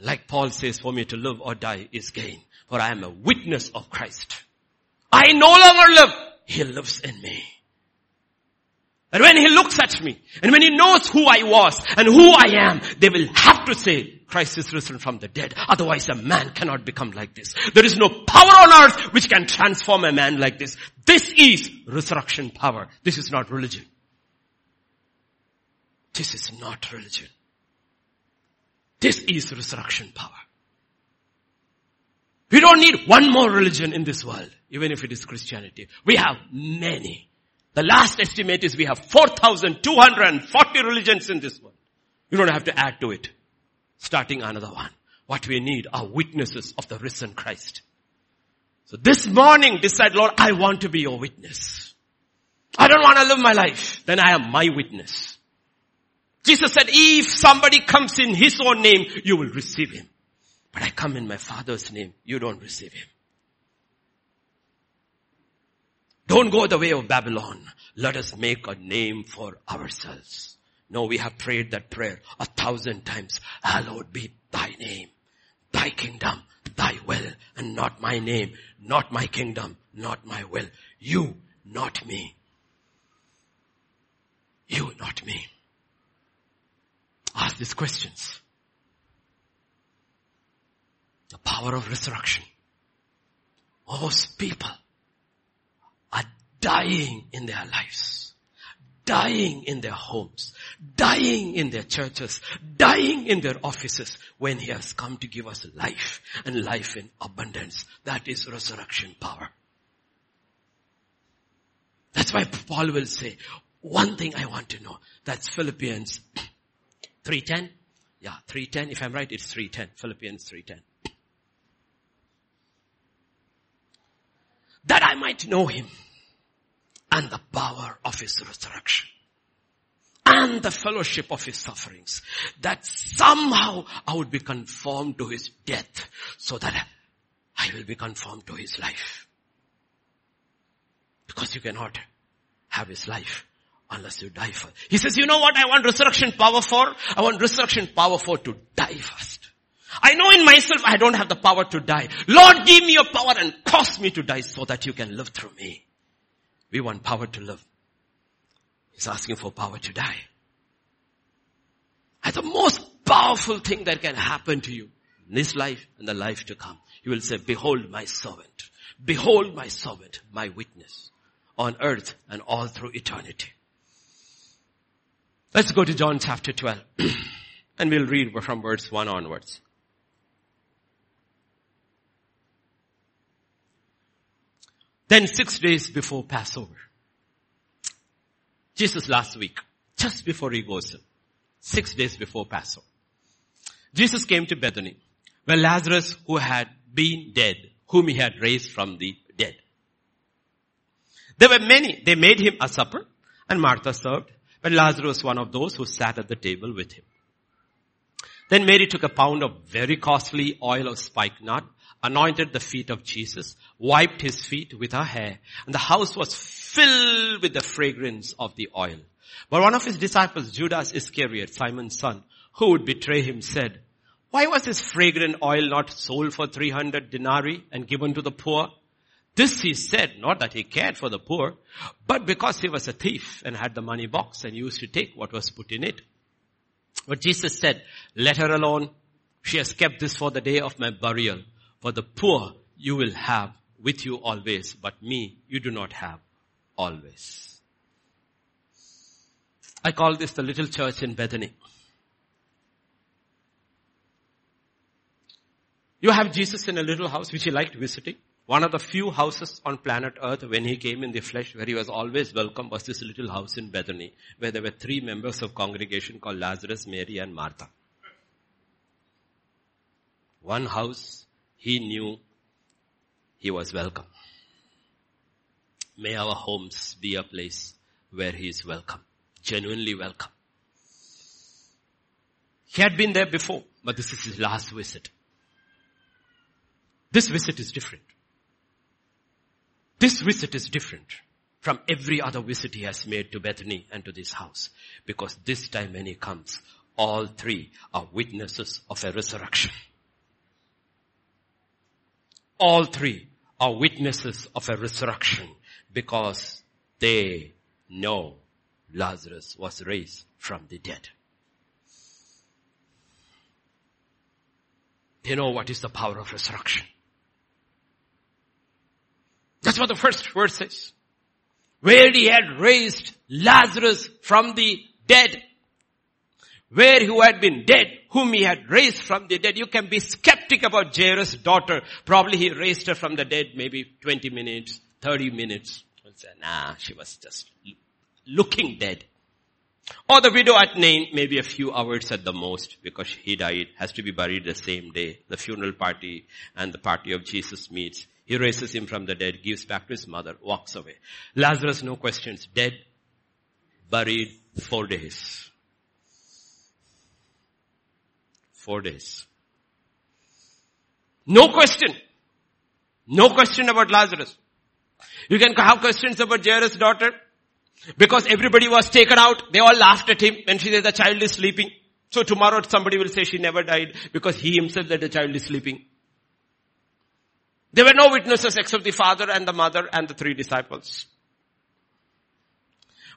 Like Paul says, for me to live or die is gain, for I am a witness of Christ. I no longer live. He lives in me. And when he looks at me, and when he knows who I was and who I am, they will have to say, Christ is risen from the dead. Otherwise a man cannot become like this. There is no power on earth which can transform a man like this. This is resurrection power. This is not religion. This is not religion. This is resurrection power. We don't need one more religion in this world, even if it is Christianity. We have many. The last estimate is we have 4,240 religions in this world. You don't have to add to it. Starting another one. What we need are witnesses of the risen Christ. So this morning decide, Lord, I want to be your witness. I don't want to live my life. Then I am my witness. Jesus said, if somebody comes in his own name, you will receive him. But I come in my father's name, you don't receive him. Don't go the way of Babylon. Let us make a name for ourselves. No, we have prayed that prayer a thousand times. Hallowed be thy name, thy kingdom, thy will, and not my name, not my kingdom, not my will. You, not me. You, not me. Ask these questions. The power of resurrection. Most people are dying in their lives, dying in their homes, dying in their churches, dying in their offices when he has come to give us life and life in abundance. That is resurrection power. That's why Paul will say, one thing I want to know, that's Philippians 3.10. Yeah, 3.10. If I'm right, it's 3.10. Philippians 3.10. That I might know him and the power of his resurrection and the fellowship of his sufferings, that somehow I would be conformed to his death, so that I will be conformed to his life. Because you cannot have his life unless you die first. He says, you know what I want resurrection power for? I want resurrection power for to die first. I know in myself I don't have the power to die. Lord, give me your power and cause me to die so that you can live through me. We want power to live. He's asking for power to die. And the most powerful thing that can happen to you in this life and the life to come. He will say, behold my servant. Behold my servant, my witness on earth and all through eternity. Let's go to John chapter 12 and we'll read from verse 1 onwards. Then six days before Passover, Jesus last week, just before he goes six days before Passover, Jesus came to Bethany, where Lazarus, who had been dead, whom he had raised from the dead. There were many. They made him a supper, and Martha served, but Lazarus was one of those who sat at the table with him. Then Mary took a pound of very costly oil of spikenard anointed the feet of Jesus, wiped his feet with her hair, and the house was filled with the fragrance of the oil. But one of his disciples, Judas Iscariot, Simon's son, who would betray him, said, why was this fragrant oil not sold for 300 denarii and given to the poor? This he said, not that he cared for the poor, but because he was a thief and had the money box and used to take what was put in it. But Jesus said, let her alone. She has kept this for the day of my burial. For the poor you will have with you always, but me you do not have always. I call this the little church in Bethany. You have Jesus in a little house which he liked visiting. One of the few houses on planet earth when he came in the flesh where he was always welcome was this little house in Bethany where there were three members of congregation called Lazarus, Mary and Martha. One house he knew he was welcome. May our homes be a place where he is welcome, genuinely welcome. He had been there before, but this is his last visit. This visit is different. This visit is different from every other visit he has made to Bethany and to this house. Because this time when he comes, all three are witnesses of a resurrection. All three are witnesses of a resurrection because they know Lazarus was raised from the dead. They know what is the power of resurrection. That's what the first verse says. Where he had raised Lazarus from the dead. Where he had been dead, whom he had raised from the dead. You can be skeptic about Jairus' daughter. Probably he raised her from the dead maybe 20 minutes, 30 minutes. And say, nah, she was just looking dead. Or the widow at Nain, maybe a few hours at the most, because he died, has to be buried the same day. The funeral party and the party of Jesus meets. He raises him from the dead, gives back to his mother, walks away. Lazarus, no questions, dead, buried, four days. Four days. No question. No question about Lazarus. You can have questions about Jairus' daughter. Because everybody was taken out, they all laughed at him when she said the child is sleeping. So tomorrow somebody will say she never died because he himself said the child is sleeping. There were no witnesses except the father and the mother and the three disciples.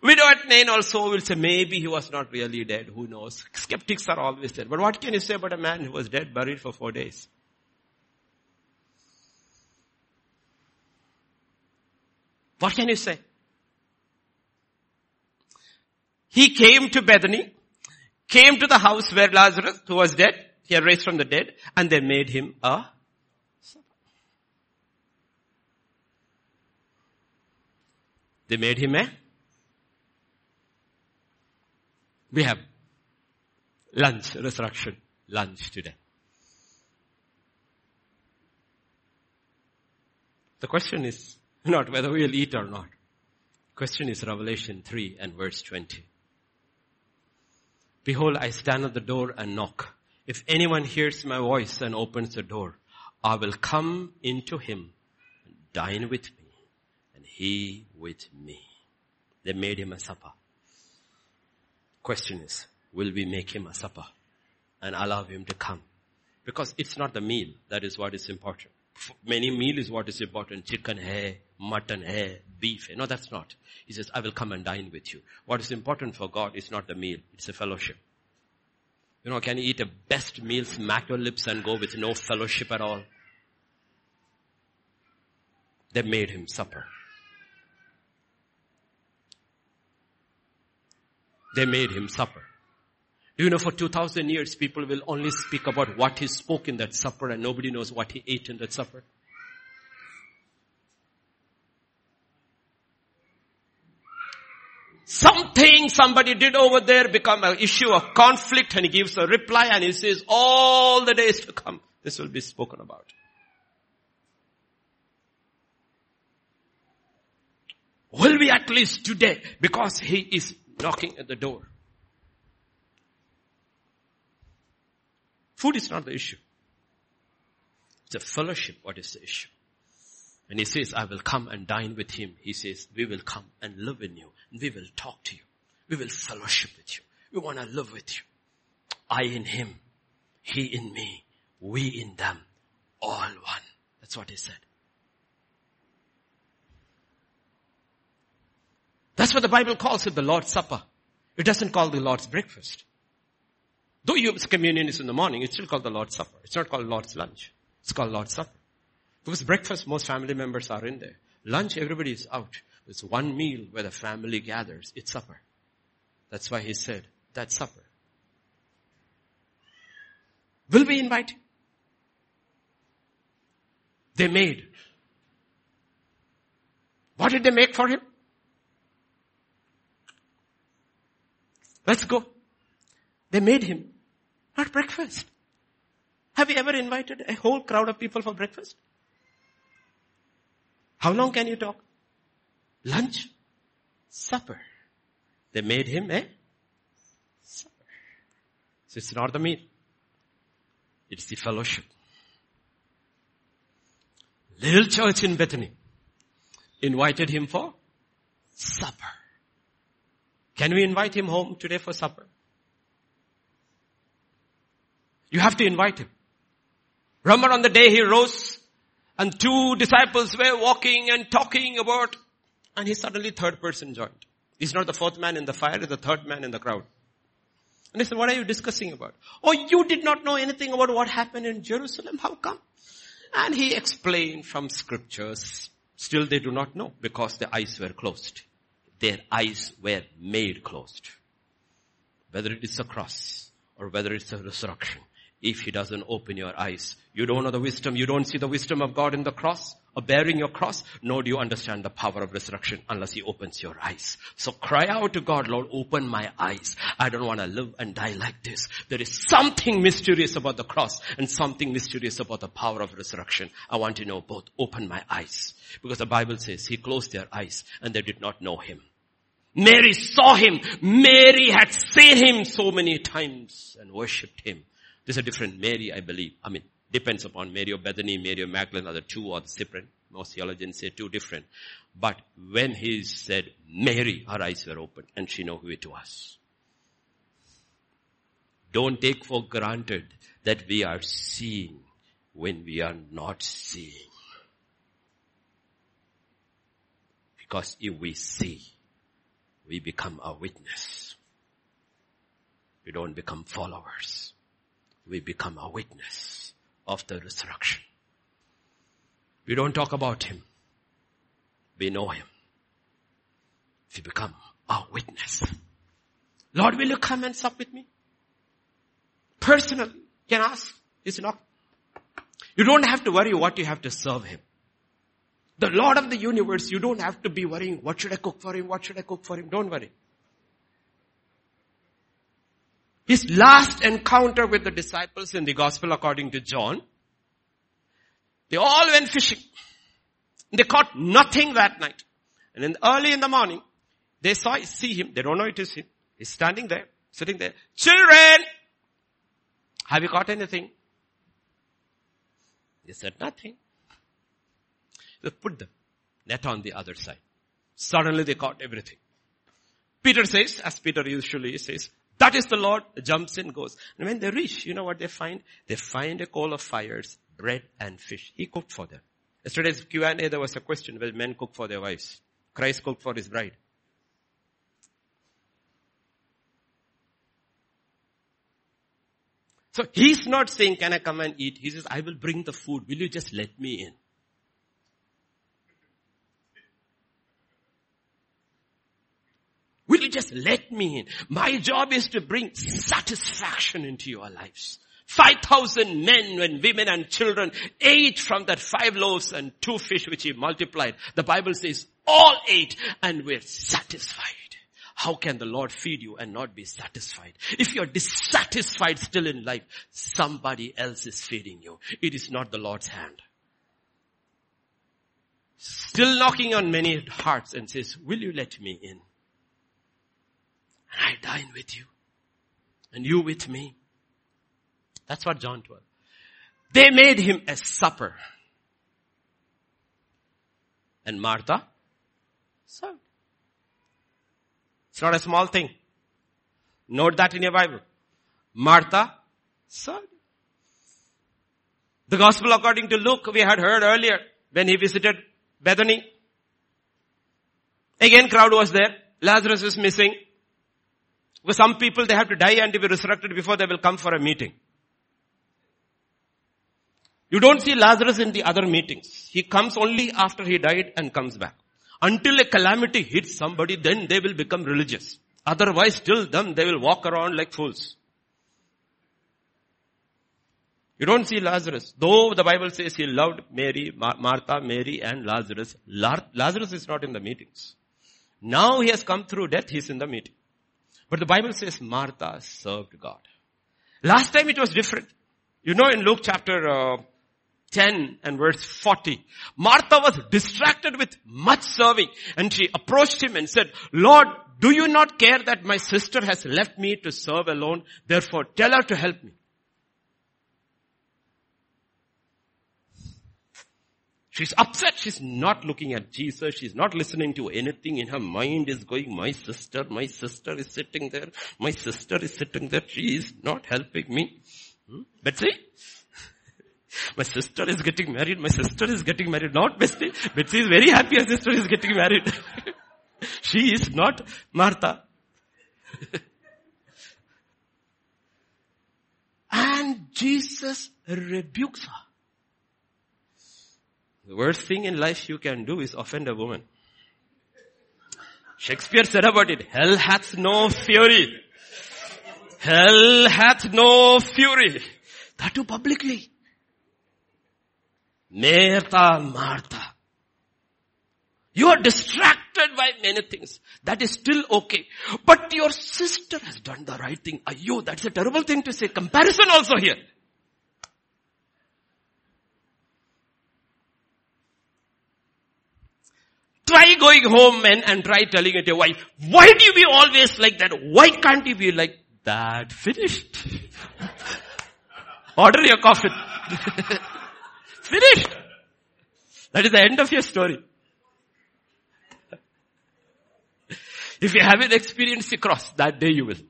Widow at Nain also will say maybe he was not really dead. Who knows? Skeptics are always there. But what can you say about a man who was dead, buried for four days? What can you say? He came to Bethany, came to the house where Lazarus, who was dead, he had raised from the dead, and they made him a They made him a we have lunch, resurrection lunch today. The question is not whether we'll eat or not. The question is Revelation 3 and verse 20. Behold, I stand at the door and knock. If anyone hears my voice and opens the door, I will come into him and dine with me and he with me. They made him a supper. Question is, will we make him a supper and allow him to come? Because it's not the meal that is what is important. Many meal is what is important. Chicken hai, mutton hai, beef. No, that's not. He says, I will come and dine with you. What is important for God is not the meal, it's a fellowship. You know, can you eat a best meal, smack your lips and go with no fellowship at all? They made him supper. They made him supper. Do you know for 2000 years people will only speak about what he spoke in that supper and nobody knows what he ate in that supper? Something somebody did over there become an issue of conflict and he gives a reply and he says all the days to come this will be spoken about. Will we at least today because he is knocking at the door. Food is not the issue. It's a fellowship. What is the issue? And he says, I will come and dine with him. He says, we will come and live in you. And we will talk to you. We will fellowship with you. We want to live with you. I in him. He in me. We in them. All one. That's what he said. That's what the Bible calls it the Lord's Supper. It doesn't call the Lord's breakfast. Though you communion is in the morning, it's still called the Lord's Supper. It's not called Lord's lunch. It's called Lord's Supper. Because breakfast, most family members are in there. Lunch, everybody is out. It's one meal where the family gathers. It's supper. That's why he said, that's supper. Will we invite? They made. What did they make for him? Let's go. They made him not breakfast. Have you ever invited a whole crowd of people for breakfast? How long can you talk? Lunch? Supper. They made him a supper. So it's not the meal. It's the fellowship. Little church in Bethany invited him for supper. Can we invite him home today for supper? You have to invite him. Remember on the day he rose and two disciples were walking and talking about and he suddenly third person joined. He's not the fourth man in the fire, he's the third man in the crowd. And he said, what are you discussing about? Oh, you did not know anything about what happened in Jerusalem. How come? And he explained from scriptures. Still they do not know because the eyes were closed their eyes were made closed. Whether it is a cross or whether it's a resurrection. If he doesn't open your eyes, you don't know the wisdom, you don't see the wisdom of God in the cross or bearing your cross, nor do you understand the power of resurrection unless he opens your eyes. So cry out to God, Lord, open my eyes. I don't want to live and die like this. There is something mysterious about the cross and something mysterious about the power of resurrection. I want to know both. Open my eyes. Because the Bible says he closed their eyes and they did not know him. Mary saw him. Mary had seen him so many times and worshipped him. There's a different Mary, I believe. I mean, depends upon Mary of Bethany, Mary of Magdalene, are the two or the different. Most theologians say two different. But when he said Mary, her eyes were open and she knew who it was. Don't take for granted that we are seeing when we are not seeing. Because if we see, we become a witness. We don't become followers. We become a witness of the resurrection. We don't talk about him. We know him. We become our witness. Lord, will you come and sup with me? Personally, can ask. It's not. You don't have to worry what you have to serve him. The Lord of the universe, you don't have to be worrying, what should I cook for him? What should I cook for him? Don't worry. His last encounter with the disciples in the gospel according to John, they all went fishing. They caught nothing that night. And then early in the morning, they saw, see him. They don't know it is him. He's standing there. Sitting there. Children! Have you caught anything? They said nothing. They put the net on the other side. Suddenly they caught everything. Peter says, as Peter usually says, that is the Lord, jumps in, goes. And when they reach, you know what they find? They find a coal of fires, bread and fish. He cooked for them. Yesterday's Q&A, there was a question, will men cook for their wives? Christ cooked for his bride. So he's not saying, can I come and eat? He says, I will bring the food. Will you just let me in? Will you just let me in? My job is to bring satisfaction into your lives. 5,000 men and women and children ate from that five loaves and two fish which he multiplied. The Bible says all ate and were satisfied. How can the Lord feed you and not be satisfied? If you're dissatisfied still in life, somebody else is feeding you. It is not the Lord's hand. Still knocking on many hearts and says, will you let me in? I dine with you. And you with me. That's what John 12. They made him a supper. And Martha served. It's not a small thing. Note that in your Bible. Martha served. The gospel according to Luke we had heard earlier when he visited Bethany. Again crowd was there. Lazarus is missing. Because some people they have to die and to be resurrected before they will come for a meeting. You don't see Lazarus in the other meetings. He comes only after he died and comes back. Until a calamity hits somebody, then they will become religious. Otherwise, till them, they will walk around like fools. You don't see Lazarus. Though the Bible says he loved Mary, Martha, Mary and Lazarus. Lazarus is not in the meetings. Now he has come through death, he's in the meeting. But the Bible says Martha served God. Last time it was different. You know in Luke chapter uh, 10 and verse 40, Martha was distracted with much serving and she approached him and said, Lord, do you not care that my sister has left me to serve alone? Therefore tell her to help me. She's upset. She's not looking at Jesus. She's not listening to anything. In her mind is going, my sister, my sister is sitting there. My sister is sitting there. She is not helping me. Hmm? Betsy? my sister is getting married. My sister is getting married. Not Betsy. Betsy is very happy her sister is getting married. she is not Martha. and Jesus rebukes her. The worst thing in life you can do is offend a woman. Shakespeare said about it, hell hath no fury. Hell hath no fury. That too publicly. Martha, Martha. You are distracted by many things. That is still okay. But your sister has done the right thing. Ayo, that's a terrible thing to say. Comparison also here. Try going home and, and try telling it your wife, why do you be always like that? Why can't you be like that? Finished. Order your coffin. Finished. That is the end of your story. If you haven't experienced the cross, that day you will.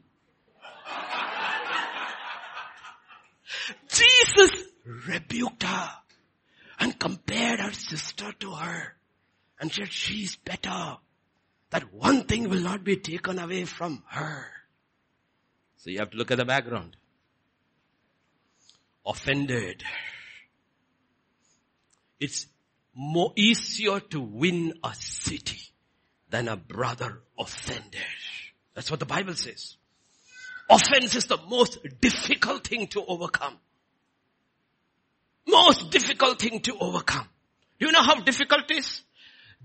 Jesus rebuked her and compared her sister to her and said she's better. That one thing will not be taken away from her. So you have to look at the background. Offended. It's more easier to win a city than a brother offended. That's what the Bible says. Offense is the most difficult thing to overcome. Most difficult thing to overcome. You know how difficult it is?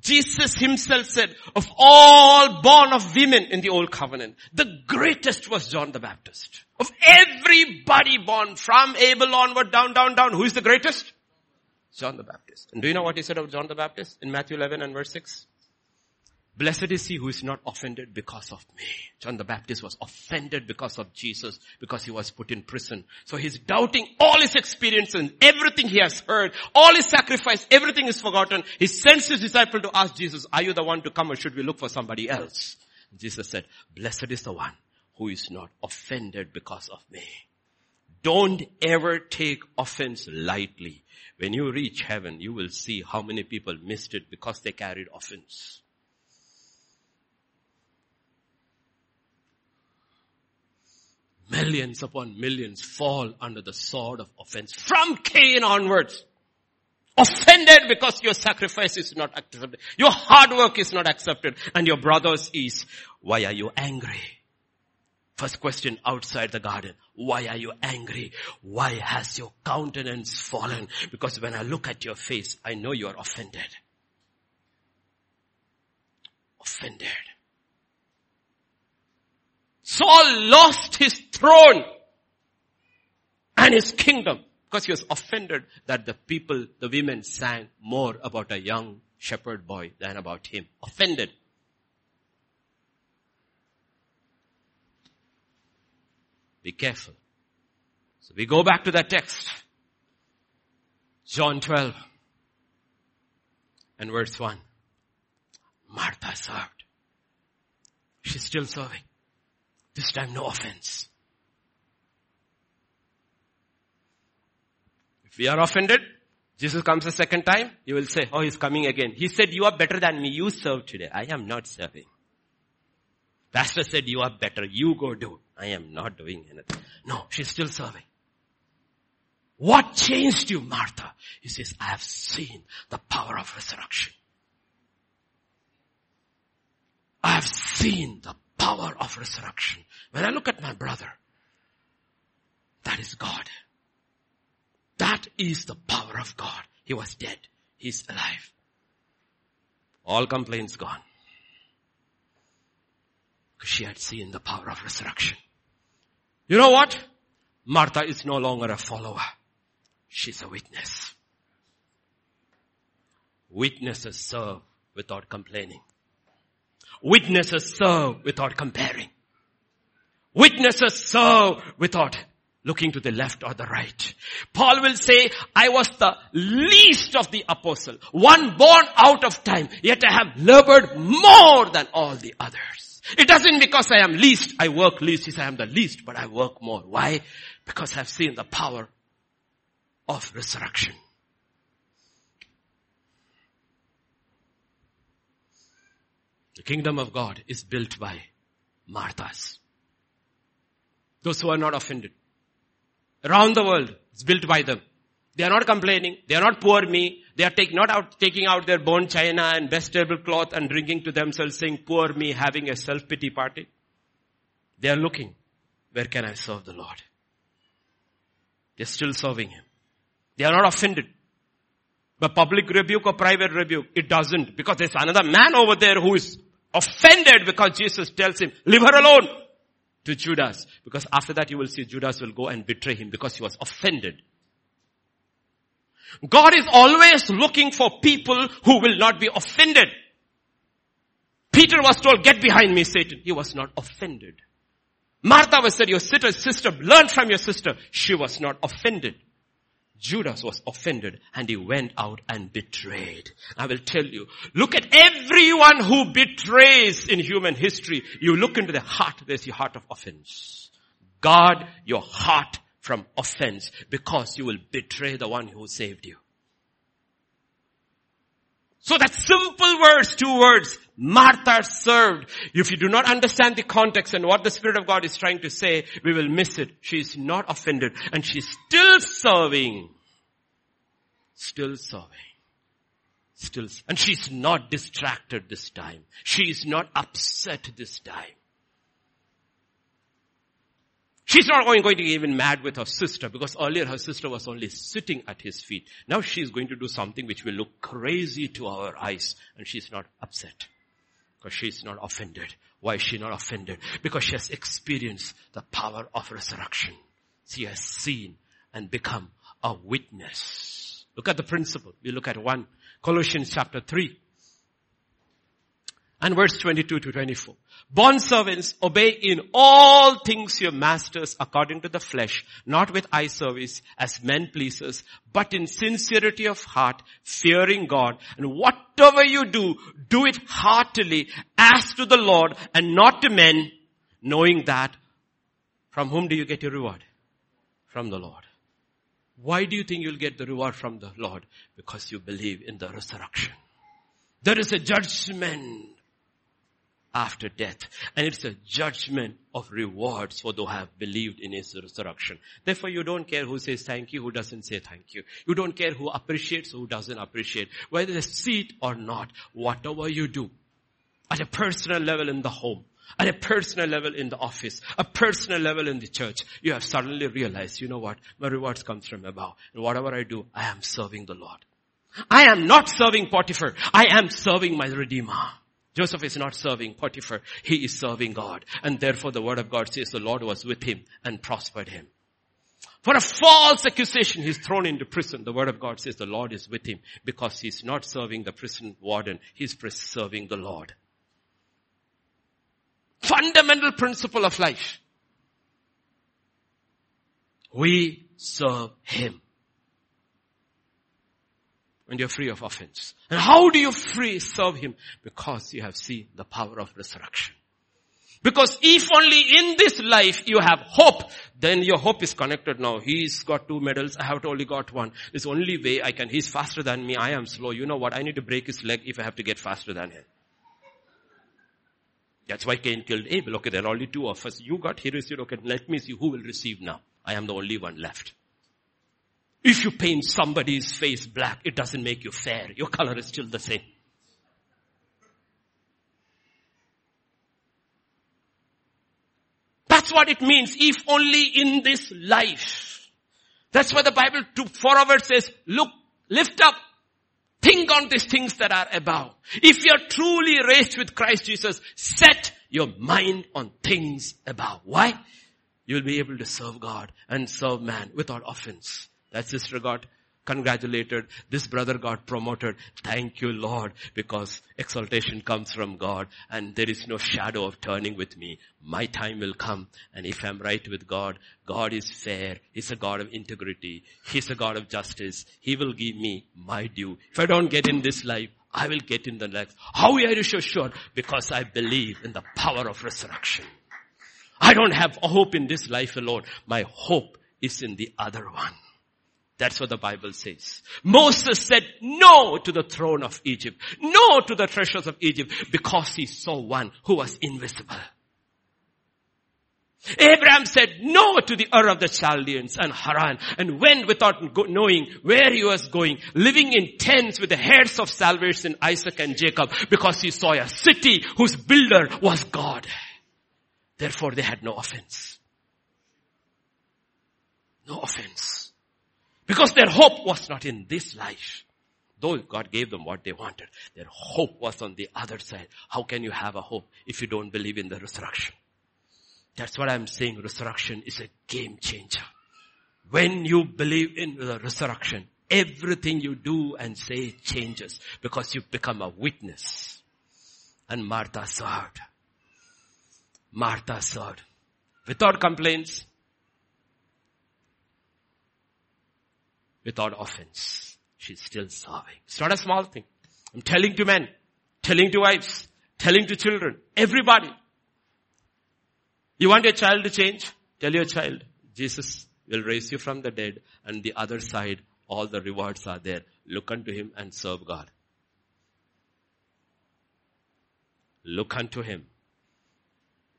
Jesus himself said, of all born of women in the old covenant, the greatest was John the Baptist. Of everybody born from Abel onward, down, down, down, who is the greatest? John the Baptist. And do you know what he said of John the Baptist in Matthew 11 and verse 6? Blessed is he who is not offended because of me. John the Baptist was offended because of Jesus, because he was put in prison. So he's doubting all his experience and everything he has heard, all his sacrifice, everything is forgotten. He sends his disciple to ask Jesus, are you the one to come or should we look for somebody else? Jesus said, blessed is the one who is not offended because of me. Don't ever take offense lightly. When you reach heaven, you will see how many people missed it because they carried offense. Millions upon millions fall under the sword of offense from Cain onwards. Offended because your sacrifice is not accepted. Your hard work is not accepted and your brother's is. Why are you angry? First question outside the garden. Why are you angry? Why has your countenance fallen? Because when I look at your face, I know you are offended. Offended. Saul lost his throne and his kingdom because he was offended that the people, the women sang more about a young shepherd boy than about him. Offended. Be careful. So we go back to that text. John 12 and verse 1. Martha served. She's still serving. This time no offense. If we are offended, Jesus comes a second time, you will say, oh, he's coming again. He said, you are better than me. You serve today. I am not serving. Pastor said, you are better. You go do. I am not doing anything. No, she's still serving. What changed you, Martha? He says, I have seen the power of resurrection. I have seen the power of resurrection. When I look at my brother, that is God. That is the power of God. He was dead. He's alive. All complaints gone. Because she had seen the power of resurrection. You know what? Martha is no longer a follower. She's a witness. Witnesses serve without complaining. Witnesses serve without comparing. Witnesses serve without looking to the left or the right. Paul will say, I was the least of the apostle, one born out of time, yet I have labored more than all the others. It doesn't because I am least, I work least, he I am the least, but I work more. Why? Because I've seen the power of resurrection. The kingdom of God is built by Marthas. Those who are not offended. Around the world, it's built by them. They are not complaining. They are not poor me. They are take, not out, taking out their bone china and best tablecloth and drinking to themselves saying, poor me, having a self-pity party. They are looking, where can I serve the Lord? They're still serving Him. They are not offended. But public rebuke or private rebuke, it doesn't. Because there's another man over there who is offended because Jesus tells him, leave her alone to Judas. Because after that you will see Judas will go and betray him because he was offended. God is always looking for people who will not be offended. Peter was told, get behind me, Satan. He was not offended. Martha was said, your sister, sister, learn from your sister. She was not offended. Judas was offended and he went out and betrayed. I will tell you, look at everyone who betrays in human history. You look into the heart, there's the heart of offense. Guard your heart from offense because you will betray the one who saved you. So that simple words, two words, Martha served. If you do not understand the context and what the Spirit of God is trying to say, we will miss it. She is not offended and she's still serving. Still serving. Still, and she's not distracted this time. She is not upset this time. She's not going, to get even mad with her sister because earlier her sister was only sitting at his feet. Now she's going to do something which will look crazy to our eyes and she's not upset because she's not offended. Why is she not offended? Because she has experienced the power of resurrection. She has seen and become a witness. Look at the principle. We look at one, Colossians chapter 3 And verse 22 to 24. Bond servants, obey in all things your masters according to the flesh, not with eye service as men pleasers, but in sincerity of heart, fearing God. And whatever you do, do it heartily as to the Lord and not to men, knowing that from whom do you get your reward? From the Lord. Why do you think you'll get the reward from the Lord? Because you believe in the resurrection. There is a judgment after death. And it's a judgment of rewards for those who have believed in his resurrection. Therefore you don't care who says thank you, who doesn't say thank you. You don't care who appreciates, who doesn't appreciate. Whether they see it or not, whatever you do, at a personal level in the home, at a personal level in the office, a personal level in the church, you have suddenly realized, you know what, my rewards comes from above. And whatever I do, I am serving the Lord. I am not serving Potiphar. I am serving my Redeemer. Joseph is not serving Potiphar. He is serving God. And therefore the word of God says the Lord was with him and prospered him. For a false accusation, he's thrown into prison. The word of God says the Lord is with him because he's not serving the prison warden. He's serving the Lord. Fundamental principle of life. We serve him when you're free of offense. And how do you free serve Him? Because you have seen the power of resurrection. Because if only in this life you have hope, then your hope is connected now. He's got two medals, I have only got one. This only way I can, he's faster than me, I am slow. You know what? I need to break his leg if I have to get faster than him. That's why Cain killed Abel. Okay, there are only two of us. You got, he received, okay, let me see who will receive now. I am the only one left. If you paint somebody's face black, it doesn't make you fair. Your color is still the same. That's what it means, if only in this life. That's why the Bible to forward says, look, lift up, think on these things that are above. If you're truly raised with Christ Jesus, set your mind on things above. Why? You'll be able to serve God and serve man without offense. That sister got congratulated. This brother got promoted. Thank you, Lord, because exaltation comes from God and there is no shadow of turning with me. My time will come and if I'm right with God, God is fair. He's a God of integrity. He's a God of justice. He will give me my due. If I don't get in this life, I will get in the next. How are you so sure? Because I believe in the power of resurrection. I don't have a hope in this life alone. My hope is in the other one. That's what the Bible says. Moses said no to the throne of Egypt, no to the treasures of Egypt because he saw one who was invisible. Abraham said no to the Ur of the Chaldeans and Haran and went without knowing where he was going, living in tents with the heirs of salvation Isaac and Jacob because he saw a city whose builder was God. Therefore they had no offense. No offense. Because their hope was not in this life. Though God gave them what they wanted, their hope was on the other side. How can you have a hope if you don't believe in the resurrection? That's what I'm saying. Resurrection is a game changer. When you believe in the resurrection, everything you do and say changes because you become a witness. And Martha served. Martha served. Without complaints, without offense. She's still serving. It's not a small thing. I'm telling to men, telling to wives, telling to children, everybody. You want your child to change? Tell your child, Jesus will raise you from the dead and the other side, all the rewards are there. Look unto him and serve God. Look unto him.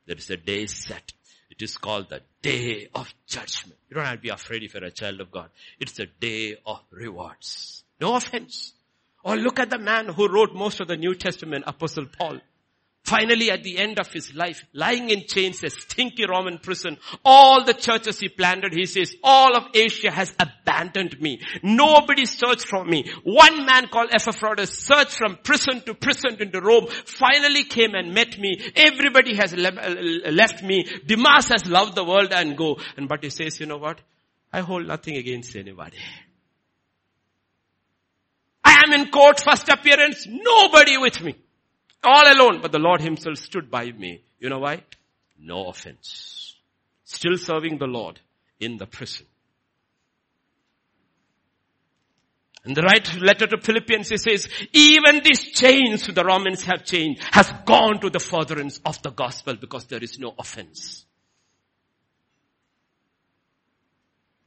There is a day set. It is called the day of judgment. You don't have to be afraid if you're a child of God. It's a day of rewards. No offense. Or look at the man who wrote most of the New Testament, Apostle Paul. Finally, at the end of his life, lying in chains, a stinky Roman prison, all the churches he planted, he says, all of Asia has abandoned me. Nobody searched for me. One man called Epaphroditus searched from prison to prison into Rome, finally came and met me. Everybody has left me. Demas has loved the world and go. And but he says, you know what? I hold nothing against anybody. I am in court, first appearance, nobody with me. All alone, but the Lord himself stood by me. You know why? No offense. Still serving the Lord in the prison. In the right letter to Philippians, he says, even these chains the Romans have changed has gone to the furtherance of the gospel because there is no offense.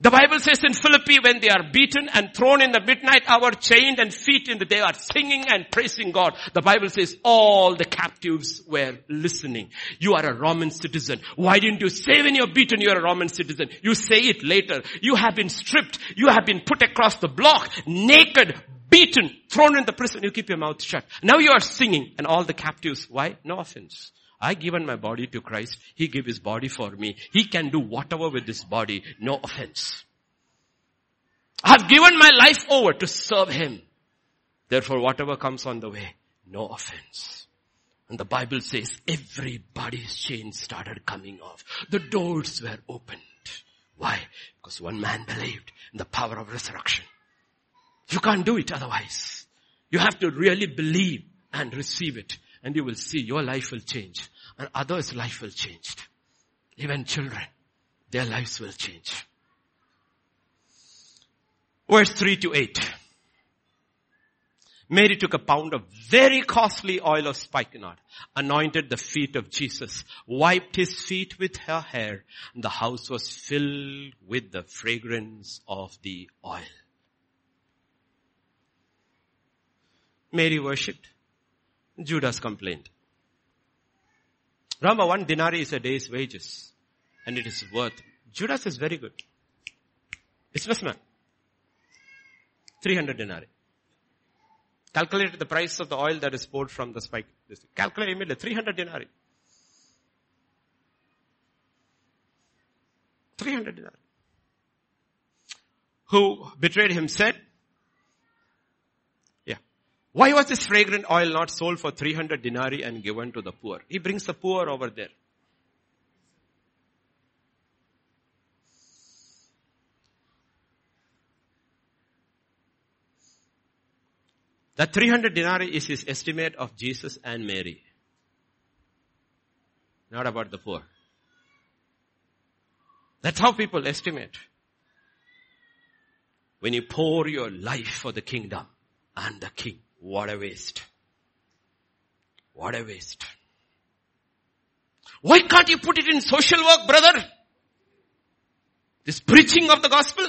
The Bible says in Philippi when they are beaten and thrown in the midnight hour, chained and feet in the, they are singing and praising God. The Bible says all the captives were listening. You are a Roman citizen. Why didn't you say when you're beaten you're a Roman citizen? You say it later. You have been stripped. You have been put across the block, naked, beaten, thrown in the prison. You keep your mouth shut. Now you are singing and all the captives. Why? No offense. I given my body to Christ. He gave his body for me. He can do whatever with this body. No offense. I've given my life over to serve him. Therefore, whatever comes on the way, no offense. And the Bible says everybody's chains started coming off. The doors were opened. Why? Because one man believed in the power of resurrection. You can't do it otherwise. You have to really believe and receive it and you will see your life will change and others' life will change. Even children, their lives will change. Verse 3 to 8. Mary took a pound of very costly oil of spikenard, anointed the feet of Jesus, wiped his feet with her hair, and the house was filled with the fragrance of the oil. Mary worshipped. Judas complained. Remember, one denarii is a day's wages. And it is worth. Judas is very good. Businessman. 300 denarii. Calculate the price of the oil that is poured from the spike. Calculate immediately. 300 denarii. 300 denarii. Who betrayed him said, why was this fragrant oil not sold for 300 denarii and given to the poor? He brings the poor over there. That 300 denarii is his estimate of Jesus and Mary. Not about the poor. That's how people estimate. When you pour your life for the kingdom and the king. What a waste. What a waste. Why can't you put it in social work, brother? This preaching of the gospel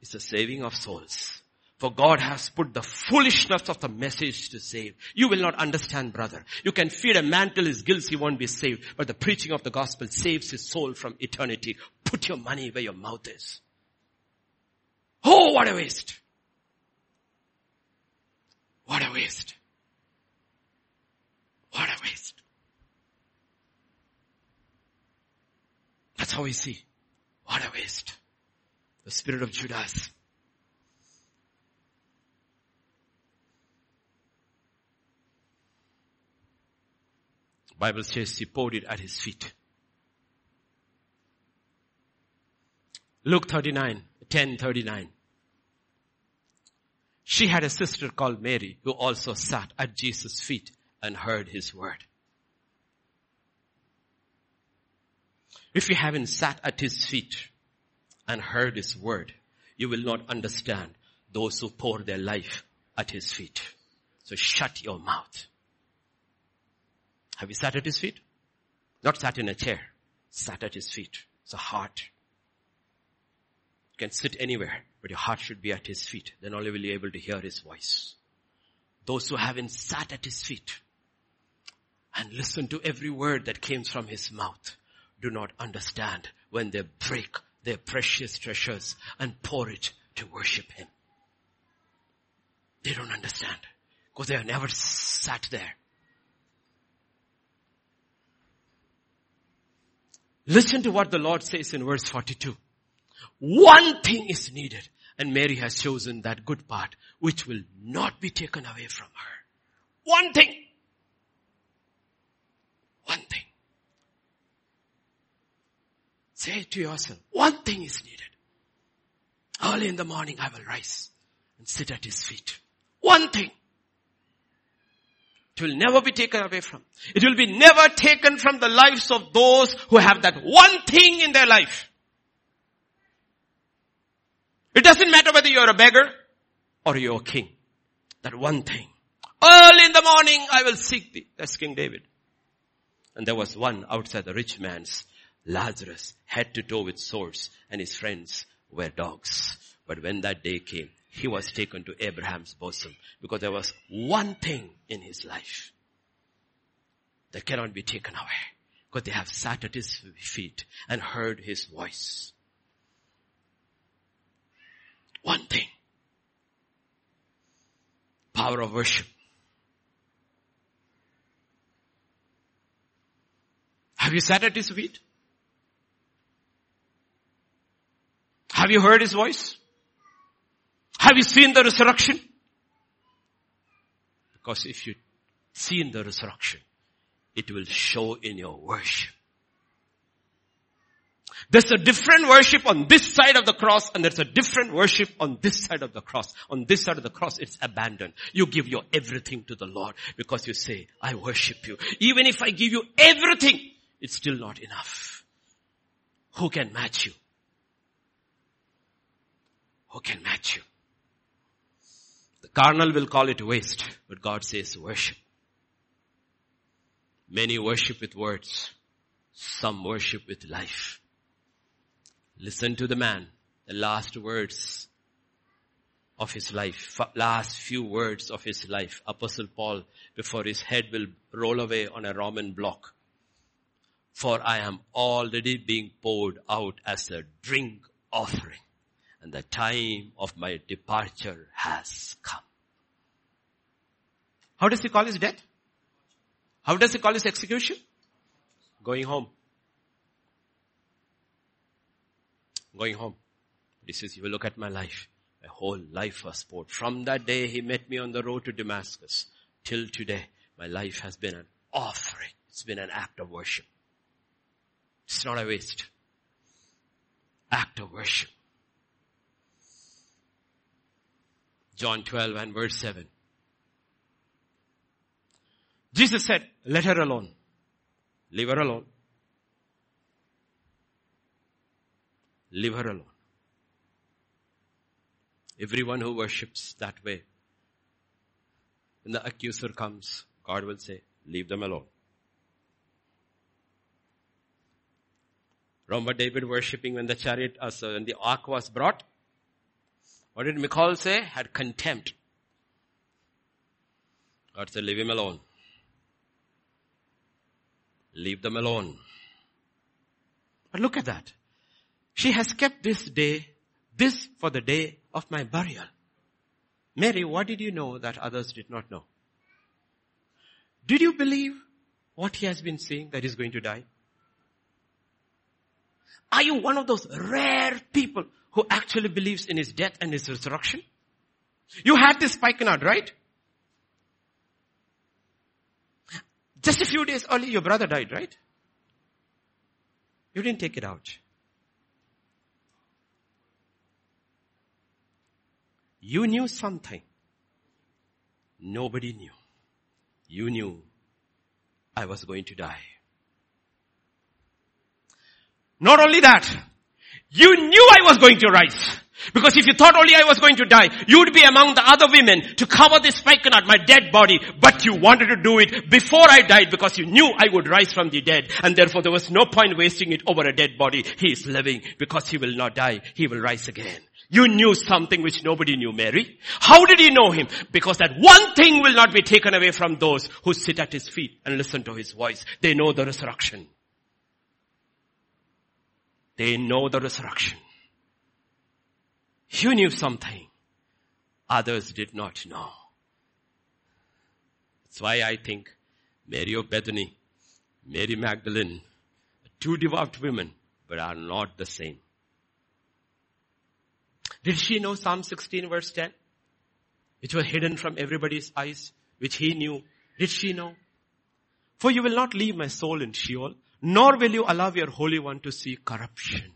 is the saving of souls. For God has put the foolishness of the message to save. You will not understand, brother. You can feed a man till his guilt, he won't be saved. But the preaching of the gospel saves his soul from eternity. Put your money where your mouth is. Oh, what a waste. What a waste. What a waste. That's how we see. What a waste. The spirit of Judas. Bible says he poured it at his feet. Luke 39, 10, 39. She had a sister called Mary who also sat at Jesus' feet and heard his word. If you haven't sat at his feet and heard his word, you will not understand those who pour their life at his feet. So shut your mouth. Have you sat at his feet? Not sat in a chair. Sat at his feet. It's a heart. You can sit anywhere. But your heart should be at his feet. Then only will you be able to hear his voice. Those who haven't sat at his feet and listened to every word that came from his mouth do not understand when they break their precious treasures and pour it to worship him. They don't understand because they have never sat there. Listen to what the Lord says in verse 42. One thing is needed. And Mary has chosen that good part which will not be taken away from her. One thing. One thing. Say to yourself, one thing is needed. Early in the morning I will rise and sit at his feet. One thing. It will never be taken away from. It will be never taken from the lives of those who have that one thing in their life. It doesn't matter whether you're a beggar or you're a king. That one thing. Early in the morning I will seek thee. That's King David. And there was one outside the rich man's Lazarus, head to toe with swords and his friends were dogs. But when that day came, he was taken to Abraham's bosom because there was one thing in his life that cannot be taken away because they have sat at his feet and heard his voice. One thing. Power of worship. Have you sat at his feet? Have you heard his voice? Have you seen the resurrection? Because if you seen the resurrection, it will show in your worship. There's a different worship on this side of the cross and there's a different worship on this side of the cross. On this side of the cross, it's abandoned. You give your everything to the Lord because you say, I worship you. Even if I give you everything, it's still not enough. Who can match you? Who can match you? The carnal will call it waste, but God says worship. Many worship with words. Some worship with life. Listen to the man, the last words of his life, last few words of his life. Apostle Paul, before his head will roll away on a Roman block. For I am already being poured out as a drink offering and the time of my departure has come. How does he call his death? How does he call his execution? Going home. Going home. He says, you will look at my life. My whole life was poured. From that day he met me on the road to Damascus till today. My life has been an offering. It's been an act of worship. It's not a waste. Act of worship. John 12 and verse 7. Jesus said, let her alone. Leave her alone. Leave her alone. Everyone who worships that way, when the accuser comes, God will say, leave them alone. Remember David worshipping when the chariot, uh, so when the ark was brought? What did Michal say? Had contempt. God said, leave him alone. Leave them alone. But look at that. She has kept this day, this for the day of my burial. Mary, what did you know that others did not know? Did you believe what he has been saying that he's going to die? Are you one of those rare people who actually believes in his death and his resurrection? You had this spikenard, right? Just a few days earlier, your brother died, right? You didn't take it out. You knew something. Nobody knew. You knew I was going to die. Not only that, you knew I was going to rise. Because if you thought only I was going to die, you would be among the other women to cover this spikenard, my dead body. But you wanted to do it before I died because you knew I would rise from the dead. And therefore there was no point wasting it over a dead body. He is living because he will not die. He will rise again. You knew something which nobody knew, Mary. How did you know him? Because that one thing will not be taken away from those who sit at his feet and listen to his voice. They know the resurrection. They know the resurrection. You knew something. Others did not know. That's why I think Mary of Bethany, Mary Magdalene, two devout women, but are not the same. Did she know Psalm 16 verse 10? Which was hidden from everybody's eyes, which he knew. Did she know? For you will not leave my soul in Sheol, nor will you allow your Holy One to see corruption.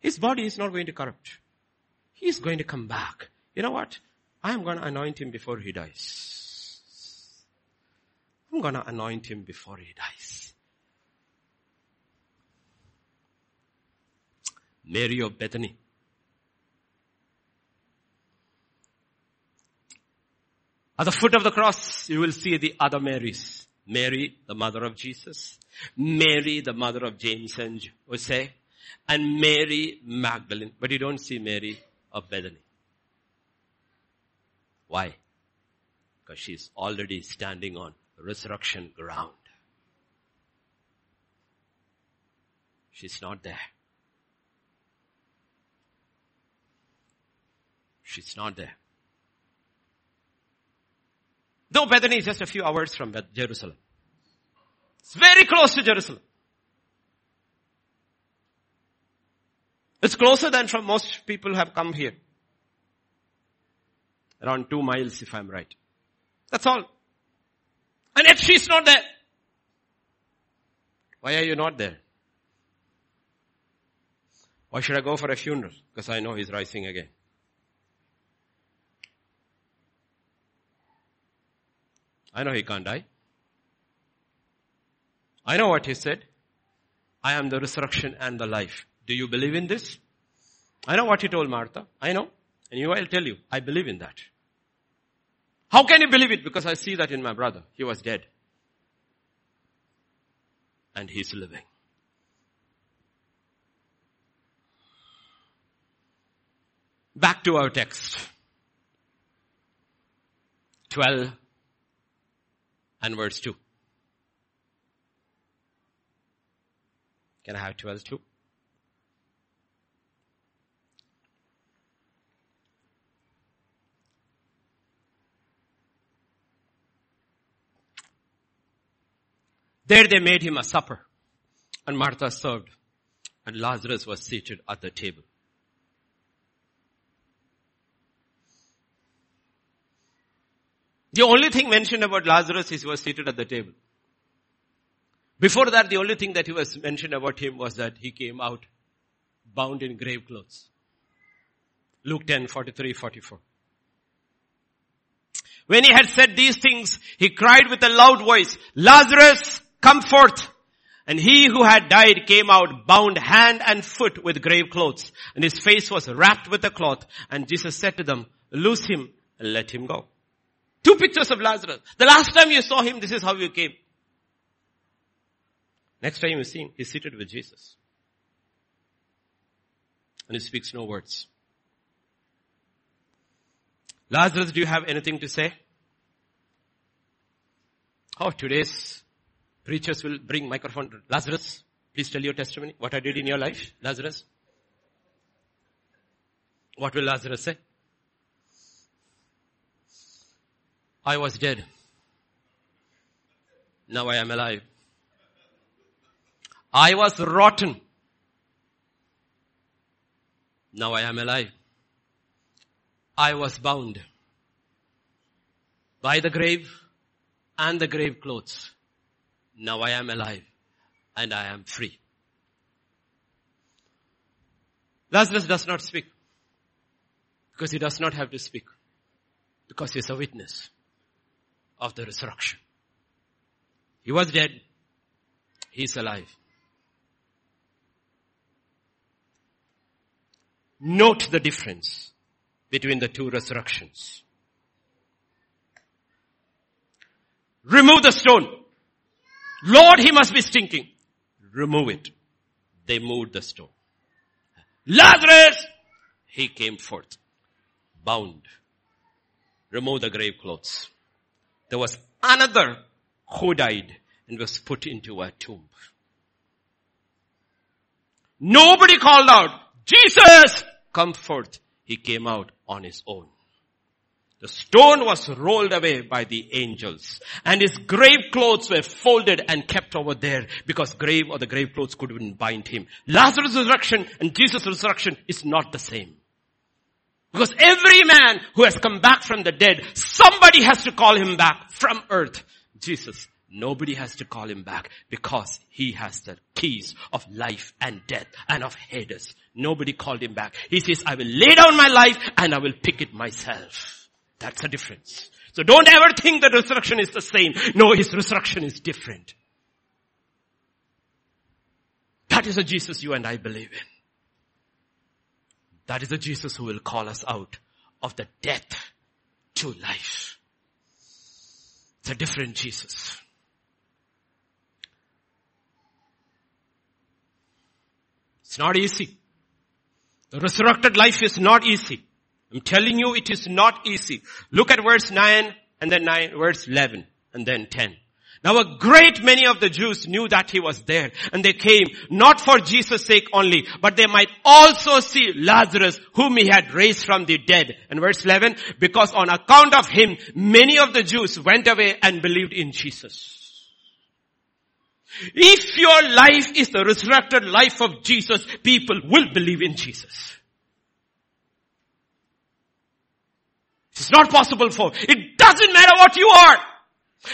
His body is not going to corrupt. He is going to come back. You know what? I am going to anoint him before he dies. I'm gonna anoint him before he dies. Mary of Bethany. At the foot of the cross, you will see the other Marys. Mary, the mother of Jesus. Mary, the mother of James and Jose. And Mary Magdalene. But you don't see Mary of Bethany. Why? Because she's already standing on resurrection ground. She's not there. She's not there. Though Bethany is just a few hours from Jerusalem. It's very close to Jerusalem. It's closer than from most people have come here. Around two miles if I'm right. That's all. And yet she's not there. Why are you not there? Why should I go for a funeral? Because I know he's rising again. I know he can't die. I know what he said. I am the resurrection and the life. Do you believe in this? I know what he told Martha. I know. And you, I'll tell you, I believe in that. How can you believe it? Because I see that in my brother. He was dead. And he's living. Back to our text. 12 and verse 2. Can I have 12 too? There they made him a supper and Martha served and Lazarus was seated at the table. The only thing mentioned about Lazarus is he was seated at the table. Before that, the only thing that he was mentioned about him was that he came out bound in grave clothes. Luke 10, 43, 44. When he had said these things, he cried with a loud voice, Lazarus, come forth. And he who had died came out bound hand and foot with grave clothes and his face was wrapped with a cloth. And Jesus said to them, loose him and let him go. Two pictures of Lazarus. The last time you saw him, this is how you came. Next time you see him, he's seated with Jesus. And he speaks no words. Lazarus, do you have anything to say? Oh, today's preachers will bring microphone. Lazarus, please tell your testimony. What I did in your life, Lazarus. What will Lazarus say? I was dead. Now I am alive. I was rotten. Now I am alive. I was bound by the grave and the grave clothes. Now I am alive and I am free. Lazarus does not speak because he does not have to speak because he is a witness of the resurrection. He was dead. He's alive. Note the difference between the two resurrections. Remove the stone. Lord, he must be stinking. Remove it. They moved the stone. Lazarus! He came forth. Bound. Remove the grave clothes there was another who died and was put into a tomb. Nobody called out, Jesus, come forth. He came out on his own. The stone was rolled away by the angels and his grave clothes were folded and kept over there because grave or the grave clothes couldn't bind him. Lazarus' resurrection and Jesus' resurrection is not the same. Because every man who has come back from the dead, somebody has to call him back from earth. Jesus, nobody has to call him back because he has the keys of life and death and of Hades. Nobody called him back. He says, I will lay down my life and I will pick it myself. That's the difference. So don't ever think that resurrection is the same. No, his resurrection is different. That is a Jesus you and I believe in. That is a Jesus who will call us out of the death to life. It's a different Jesus. It's not easy. The resurrected life is not easy. I'm telling you it is not easy. Look at verse 9 and then 9, verse 11 and then 10. Now a great many of the Jews knew that he was there and they came not for Jesus sake only, but they might also see Lazarus whom he had raised from the dead. And verse 11, because on account of him, many of the Jews went away and believed in Jesus. If your life is the resurrected life of Jesus, people will believe in Jesus. It's not possible for, it doesn't matter what you are.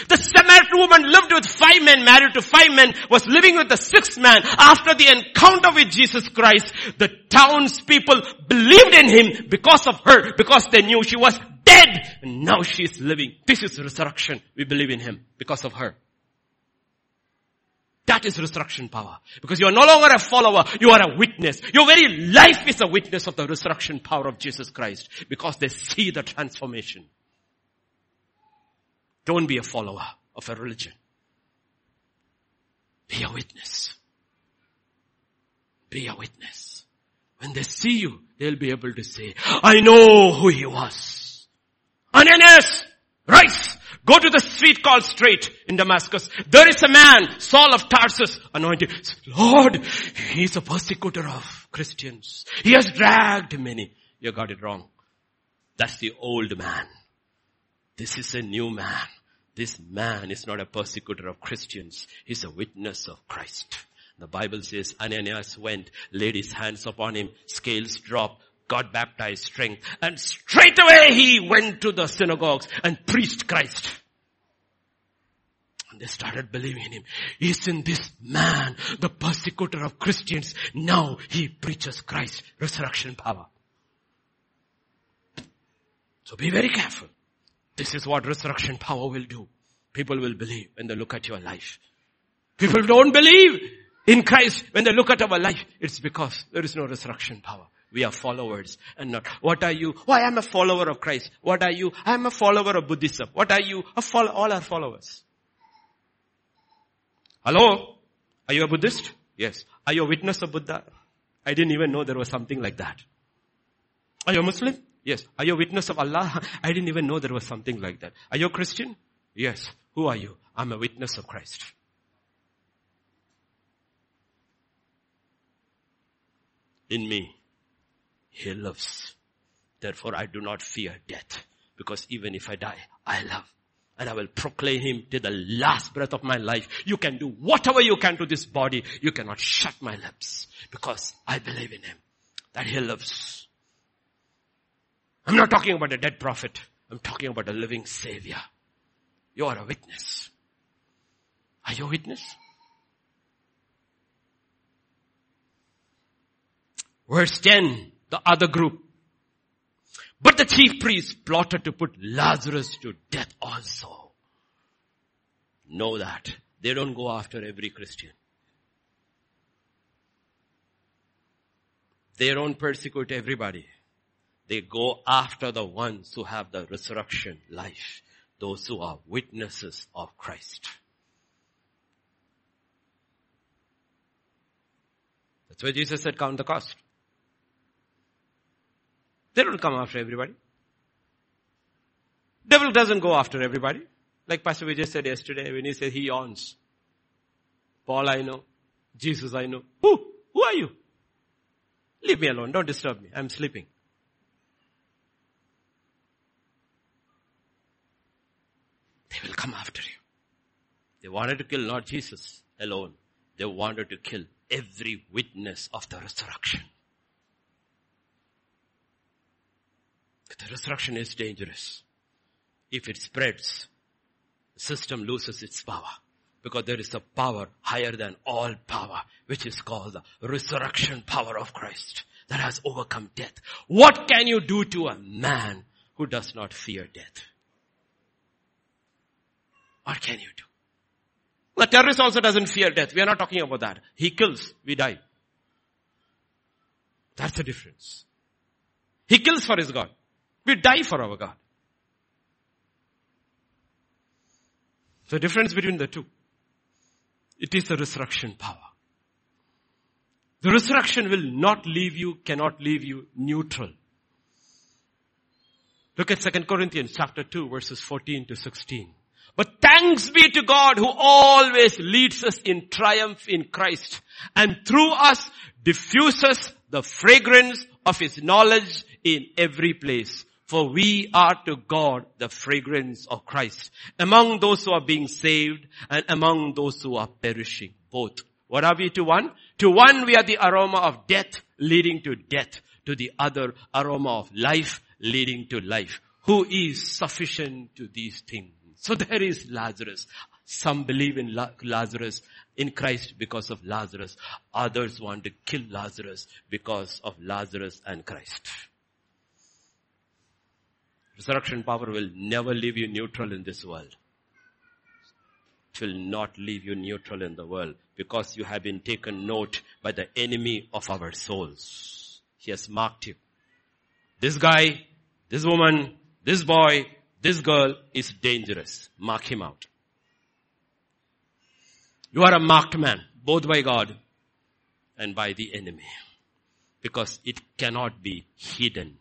The Samaritan woman lived with five men, married to five men, was living with the sixth man. After the encounter with Jesus Christ, the townspeople believed in him because of her, because they knew she was dead. And now she is living. This is resurrection. We believe in him because of her. That is resurrection power. Because you are no longer a follower, you are a witness. Your very life is a witness of the resurrection power of Jesus Christ because they see the transformation. Don't be a follower of a religion. Be a witness. Be a witness. When they see you, they'll be able to say, I know who he was. Ananias, rise, go to the street called Straight in Damascus. There is a man, Saul of Tarsus, anointed. Lord, he's a persecutor of Christians. He has dragged many. You got it wrong. That's the old man. This is a new man. This man is not a persecutor of Christians. He's a witness of Christ. The Bible says Ananias went, laid his hands upon him, scales dropped, got baptized strength, and straight away he went to the synagogues and preached Christ. And they started believing in him. Isn't this man the persecutor of Christians? Now he preaches Christ, resurrection power. So be very careful. This is what resurrection power will do. People will believe when they look at your life. People don't believe in Christ when they look at our life. It's because there is no resurrection power. We are followers and not, what are you? Why oh, I'm a follower of Christ. What are you? I'm a follower of Buddhism. What are you? All are followers. Hello? Are you a Buddhist? Yes. Are you a witness of Buddha? I didn't even know there was something like that. Are you a Muslim? Yes. Are you a witness of Allah? I didn't even know there was something like that. Are you a Christian? Yes. Who are you? I'm a witness of Christ. In me, He lives. Therefore I do not fear death. Because even if I die, I love. And I will proclaim Him to the last breath of my life. You can do whatever you can to this body. You cannot shut my lips. Because I believe in Him. That He lives. I'm not talking about a dead prophet. I'm talking about a living savior. You are a witness. Are you a witness? Verse 10, the other group. But the chief priests plotted to put Lazarus to death also. Know that. They don't go after every Christian. They don't persecute everybody. They go after the ones who have the resurrection life. Those who are witnesses of Christ. That's why Jesus said count the cost. They don't come after everybody. Devil doesn't go after everybody. Like Pastor Vijay said yesterday when he said he yawns. Paul I know. Jesus I know. Who? Who are you? Leave me alone. Don't disturb me. I'm sleeping. They will come after you. They wanted to kill not Jesus alone. They wanted to kill every witness of the resurrection. The resurrection is dangerous. If it spreads, the system loses its power. Because there is a power higher than all power, which is called the resurrection power of Christ that has overcome death. What can you do to a man who does not fear death? What can you do? The terrorist also doesn't fear death. We are not talking about that. He kills, we die. That's the difference. He kills for his God. We die for our God. The difference between the two. It is the resurrection power. The resurrection will not leave you, cannot leave you neutral. Look at 2 Corinthians chapter 2 verses 14 to 16. But thanks be to God who always leads us in triumph in Christ and through us diffuses the fragrance of his knowledge in every place. For we are to God the fragrance of Christ among those who are being saved and among those who are perishing. Both. What are we to one? To one we are the aroma of death leading to death. To the other aroma of life leading to life. Who is sufficient to these things? So there is Lazarus. Some believe in Lazarus in Christ because of Lazarus. Others want to kill Lazarus because of Lazarus and Christ. Resurrection power will never leave you neutral in this world. It will not leave you neutral in the world because you have been taken note by the enemy of our souls. He has marked you. This guy, this woman, this boy, this girl is dangerous. Mark him out. You are a marked man, both by God and by the enemy. Because it cannot be hidden.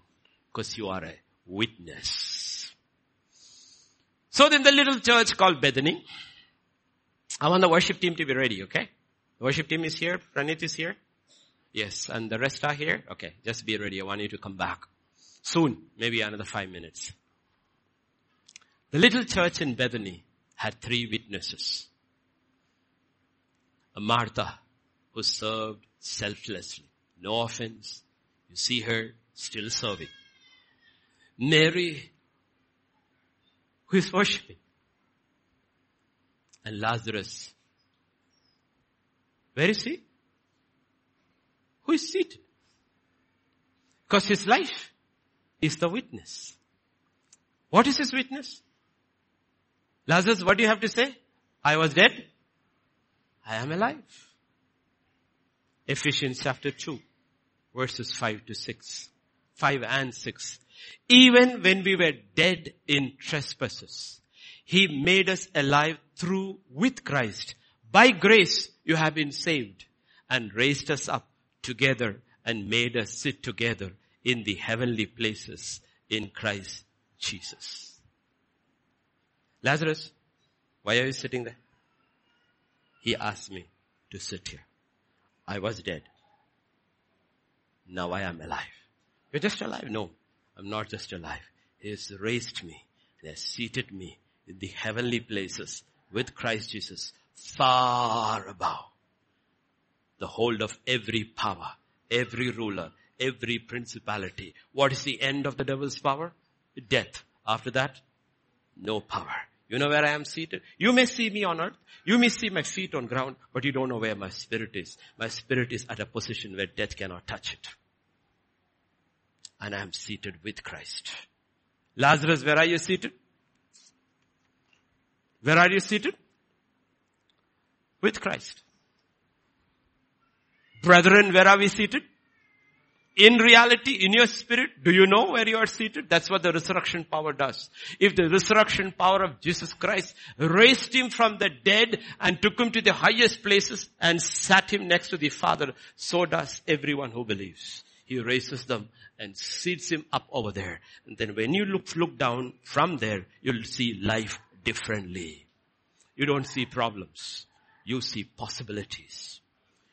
Because you are a witness. So then the little church called Bethany, I want the worship team to be ready, okay? The worship team is here, Pranit is here. Yes, and the rest are here? Okay, just be ready. I want you to come back. Soon, maybe another five minutes. The little church in Bethany had three witnesses. A Martha who served selflessly. No offense. You see her still serving. Mary, who is worshiping. And Lazarus. Where is he? Who is seated? Because his life is the witness. What is his witness? Lazarus, what do you have to say? I was dead. I am alive. Ephesians chapter 2 verses 5 to 6. 5 and 6. Even when we were dead in trespasses, He made us alive through with Christ. By grace you have been saved and raised us up together and made us sit together in the heavenly places in Christ Jesus. Lazarus, why are you sitting there? He asked me to sit here. I was dead. Now I am alive. You're just alive? No. I'm not just alive. He has raised me and has seated me in the heavenly places with Christ Jesus far above the hold of every power, every ruler, every principality. What is the end of the devil's power? Death. After that, no power. You know where I am seated? You may see me on earth. You may see my feet on ground, but you don't know where my spirit is. My spirit is at a position where death cannot touch it and I am seated with Christ. Lazarus, where are you seated? Where are you seated? With Christ. Brethren, where are we seated? In reality, in your spirit, do you know where you are seated? That's what the resurrection power does. If the resurrection power of Jesus Christ raised him from the dead and took him to the highest places and sat him next to the Father, so does everyone who believes. He raises them and seats him up over there. And then when you look, look down from there, you'll see life differently. You don't see problems. You see possibilities.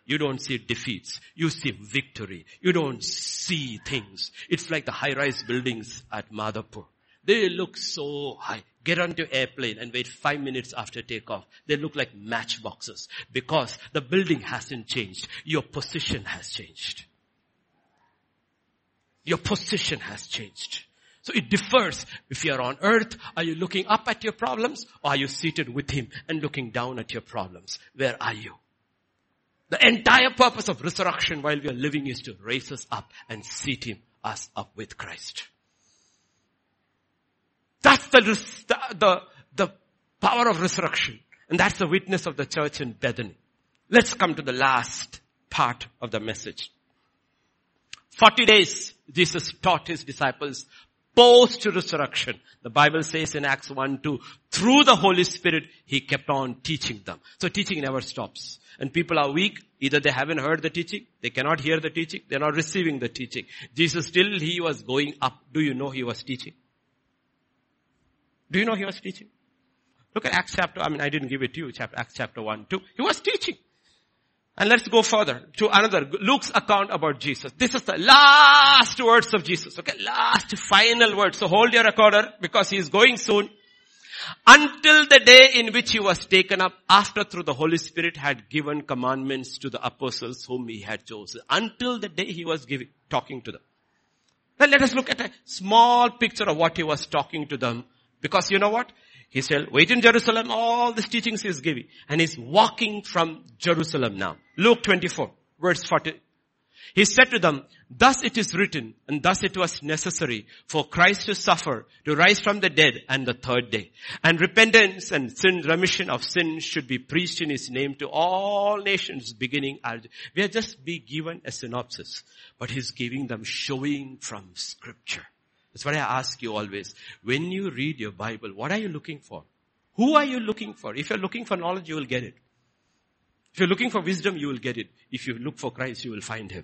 You don't see defeats. You see victory. You don't see things. It's like the high-rise buildings at Madhapur. They look so high. Get onto airplane and wait five minutes after takeoff. They look like matchboxes because the building hasn't changed. Your position has changed. Your position has changed. So it differs. If you are on earth, are you looking up at your problems or are you seated with Him and looking down at your problems? Where are you? The entire purpose of resurrection while we are living is to raise us up and seat him, us up with Christ. That's the, the, the, Power of resurrection. And that's the witness of the church in Bethany. Let's come to the last part of the message. 40 days Jesus taught his disciples post resurrection. The Bible says in Acts 1, 2, through the Holy Spirit, He kept on teaching them. So teaching never stops. And people are weak. Either they haven't heard the teaching, they cannot hear the teaching, they're not receiving the teaching. Jesus still, He was going up. Do you know He was teaching? Do you know He was teaching? Look at Acts chapter, I mean, I didn't give it to you, chapter, Acts chapter 1, 2. He was teaching. And let's go further to another, Luke's account about Jesus. This is the last words of Jesus, okay? Last final words. So hold your recorder because he is going soon. Until the day in which he was taken up after through the Holy Spirit had given commandments to the apostles whom he had chosen. Until the day he was giving, talking to them. Now let us look at a small picture of what he was talking to them. Because you know what? He said, wait in Jerusalem, all these teachings he is giving. And he's walking from Jerusalem now. Luke 24, verse 40. He said to them, thus it is written, and thus it was necessary for Christ to suffer, to rise from the dead and the third day. And repentance and sin, remission of sin should be preached in his name to all nations beginning. at, We are just be given a synopsis, but he's giving them showing from scripture. That's what I ask you always. When you read your Bible, what are you looking for? Who are you looking for? If you're looking for knowledge, you will get it. If you're looking for wisdom, you will get it. If you look for Christ, you will find Him.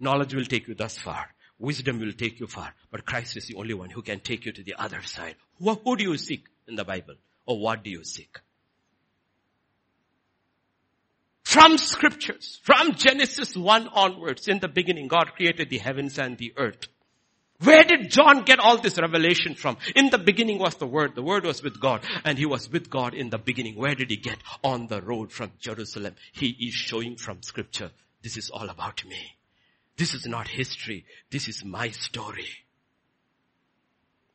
Knowledge will take you thus far. Wisdom will take you far. But Christ is the only one who can take you to the other side. Who, who do you seek in the Bible? Or what do you seek? From scriptures, from Genesis 1 onwards, in the beginning, God created the heavens and the earth. Where did John get all this revelation from? In the beginning was the Word. The Word was with God and He was with God in the beginning. Where did He get? On the road from Jerusalem. He is showing from scripture. This is all about me. This is not history. This is my story.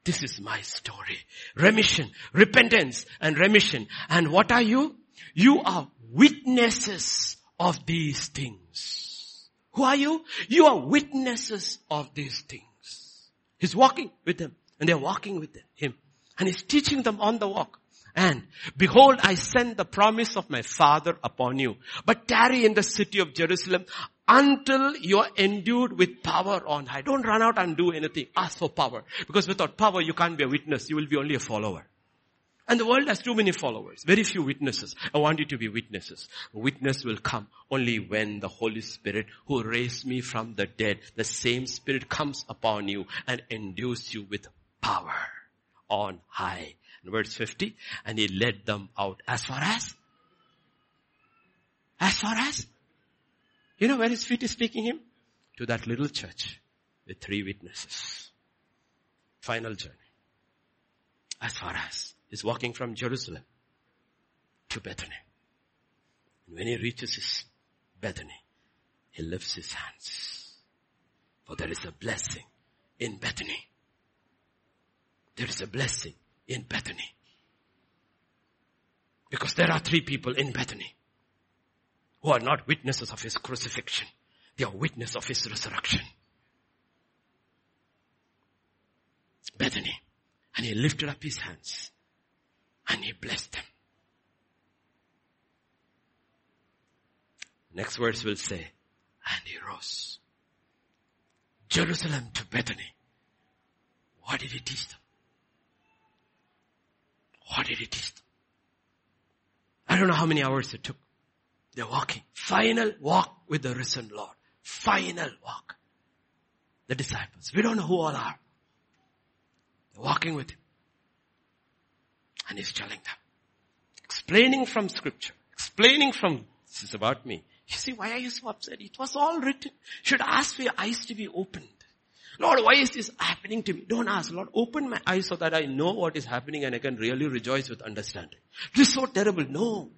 This is my story. Remission, repentance and remission. And what are you? You are witnesses of these things. Who are you? You are witnesses of these things. He's walking with them and they're walking with him and he's teaching them on the walk. And behold, I send the promise of my father upon you, but tarry in the city of Jerusalem until you are endued with power on high. Don't run out and do anything. Ask for power. Because without power, you can't be a witness. You will be only a follower. And the world has too many followers, very few witnesses. I want you to be witnesses. A witness will come only when the Holy Spirit who raised me from the dead, the same Spirit comes upon you and endues you with power on high. In verse 50, and he led them out as far as? As far as? You know where his feet is taking him? To that little church with three witnesses. Final journey. As far as is walking from Jerusalem to Bethany. And when he reaches his Bethany, he lifts his hands. For there is a blessing in Bethany. There is a blessing in Bethany. Because there are three people in Bethany who are not witnesses of his crucifixion. They are witnesses of his resurrection. Bethany. And he lifted up his hands and he blessed them. Next verse will say, and he rose. Jerusalem to Bethany. What did he teach them? What did he teach them? I don't know how many hours it took. They're walking. Final walk with the risen Lord. Final walk. The disciples. We don't know who all are. They're walking with him. And he's telling them, explaining from scripture, explaining from, this is about me. You see, why are you so upset? It was all written. You should ask for your eyes to be opened. Lord, why is this happening to me? Don't ask, Lord, open my eyes so that I know what is happening and I can really rejoice with understanding. This is so terrible. No.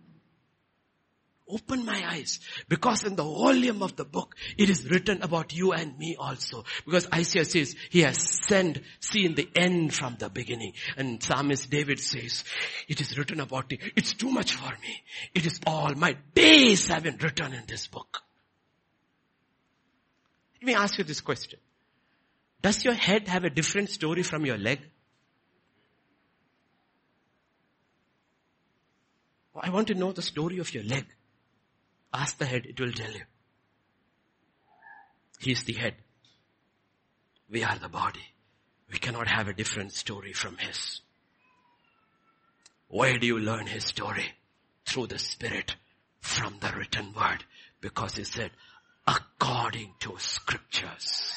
Open my eyes because in the volume of the book, it is written about you and me also. Because Isaiah says, he has sent, seen the end from the beginning. And Psalmist David says, it is written about you. It's too much for me. It is all my days have been written in this book. Let me ask you this question. Does your head have a different story from your leg? I want to know the story of your leg. Ask the head, it will tell you. He is the head. We are the body. We cannot have a different story from His. Where do you learn His story? Through the Spirit from the written word. Because He said, according to scriptures.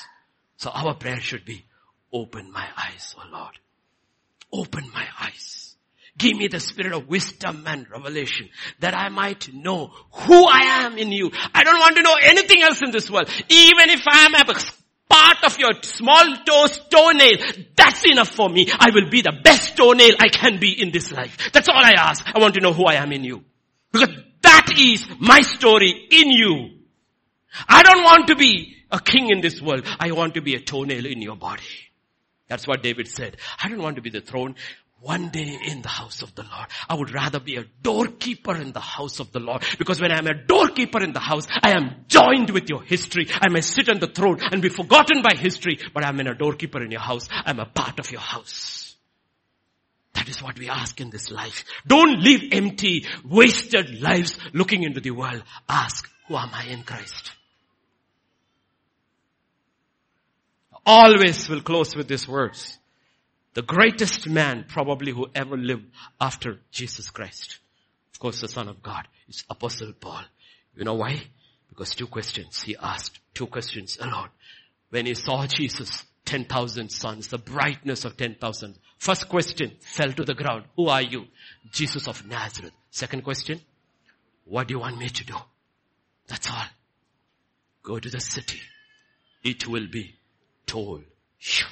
So our prayer should be, open my eyes, O Lord. Open my eyes. Give me the spirit of wisdom and revelation that I might know who I am in you. I don't want to know anything else in this world. Even if I am a part of your small toes toenail, that's enough for me. I will be the best toenail I can be in this life. That's all I ask. I want to know who I am in you. Because that is my story in you. I don't want to be a king in this world. I want to be a toenail in your body. That's what David said. I don't want to be the throne one day in the house of the Lord. I would rather be a doorkeeper in the house of the Lord. Because when I am a doorkeeper in the house, I am joined with your history. I may sit on the throne and be forgotten by history, but I'm in a doorkeeper in your house. I'm a part of your house. That is what we ask in this life. Don't live empty, wasted lives looking into the world. Ask, who am I in Christ? Always will close with these words the greatest man probably who ever lived after Jesus Christ. Of course, the son of God is Apostle Paul. You know why? Because two questions he asked, two questions alone. When he saw Jesus, 10,000 suns, the brightness of 10,000. First question fell to the ground. Who are you? Jesus of Nazareth. Second question, what do you want me to do? That's all. Go to the city. It will be told you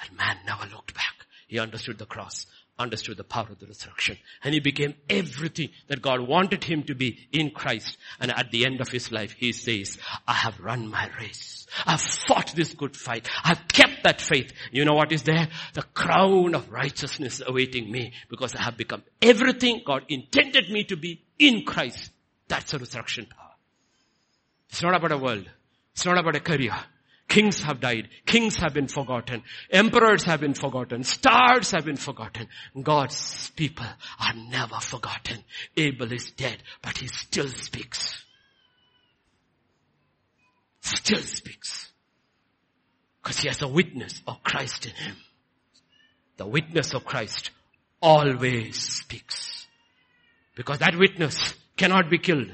that man never looked back. He understood the cross, understood the power of the resurrection, and he became everything that God wanted him to be in Christ. And at the end of his life, he says, I have run my race. I've fought this good fight. I've kept that faith. You know what is there? The crown of righteousness awaiting me because I have become everything God intended me to be in Christ. That's a resurrection power. It's not about a world. It's not about a career. Kings have died. Kings have been forgotten. Emperors have been forgotten. Stars have been forgotten. God's people are never forgotten. Abel is dead, but he still speaks. Still speaks. Because he has a witness of Christ in him. The witness of Christ always speaks. Because that witness cannot be killed.